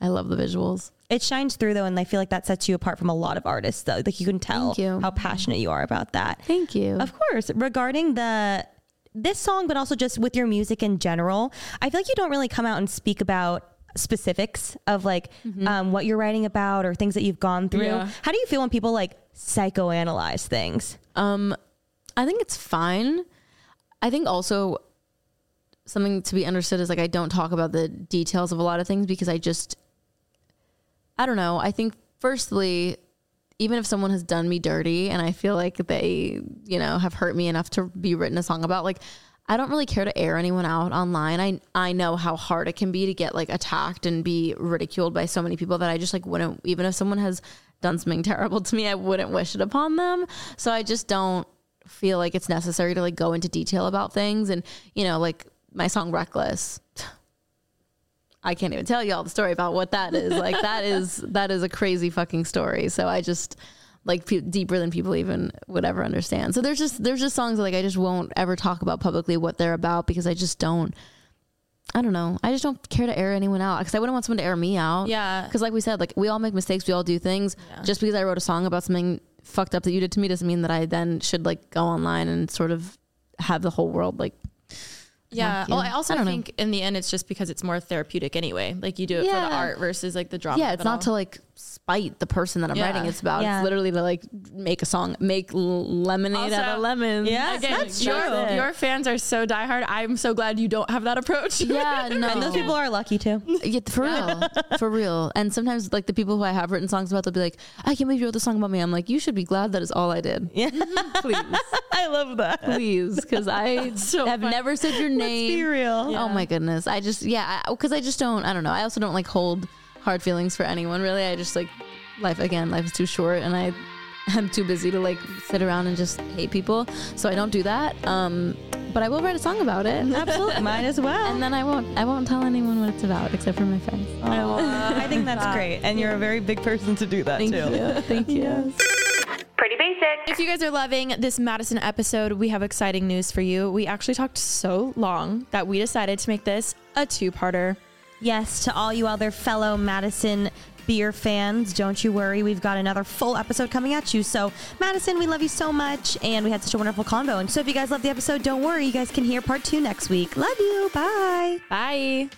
I love the visuals. It shines through though, and I feel like that sets you apart from a lot of artists. Though, like you can tell you. how passionate you are about that. Thank you. Of course, regarding the this song, but also just with your music in general, I feel like you don't really come out and speak about specifics of like um, what you're writing about or things that you've gone through. Yeah. How do you feel when people like psychoanalyze things? Um, I think it's fine. I think also something to be understood is like I don't talk about the details of a lot of things because I just I don't know. I think firstly, even if someone has done me dirty and I feel like they, you know, have hurt me enough to be written a song about, like I don't really care to air anyone out online. I I know how hard it can be to get like attacked and be ridiculed by so many people that I just like wouldn't even if someone has done something terrible to me, I wouldn't wish it upon them. So I just don't feel like it's necessary to like go into detail about things and you know like my song reckless I can't even tell you all the story about what that is. Like that is that is a crazy fucking story. So I just like pe- deeper than people even would ever understand. So there's just there's just songs that like I just won't ever talk about publicly what they're about because I just don't. I don't know. I just don't care to air anyone out because I wouldn't want someone to air me out. Yeah. Because like we said, like we all make mistakes. We all do things. Just because I wrote a song about something fucked up that you did to me doesn't mean that I then should like go online and sort of have the whole world like Yeah. Well, oh, I also I don't know. think in the end, it's just because it's more therapeutic anyway. Like you do it for the art versus like the drama. yeah, it's not all. to like spite the person that I'm Yeah. writing. It's about Yeah. it's literally to like make a song, make lemonade out of lemons. Yeah, Again, that's your, true. your fans are so diehard. I'm so glad you don't have that approach. Yeah, no. And those people are lucky too. Yeah, for real, for real. And sometimes, like the people who I have written songs about, they'll be like, "I can't believe you wrote this song about me." I'm like, "You should be glad that is all I did." Yeah, Please, I love that. please, because I so have never said your name. Be real. Oh my goodness, I just yeah, because I, just don't. I don't know. I also don't like hold hard feelings for anyone. Really, I just like life. Again, life is too short, and I am too busy to like sit around and just hate people. So I don't do that. Um, but I will write a song about it. Absolutely, mine as well. And then I won't. I won't tell anyone what it's about, except for my friends. I think that's great, and you're a very big person to do that Thank too. you. Thank you. Pretty basic. If you guys are loving this Madison episode, we have exciting news for you. We actually talked so long that we decided to make this a two-parter. Yes, to all you other fellow Madison Beer fans, don't you worry. We've got another full episode coming at you. So, Madison, we love you so much, and we had such a wonderful convo. And so, if you guys love the episode, don't worry. You guys can hear part two next week. Love you. Bye. Bye.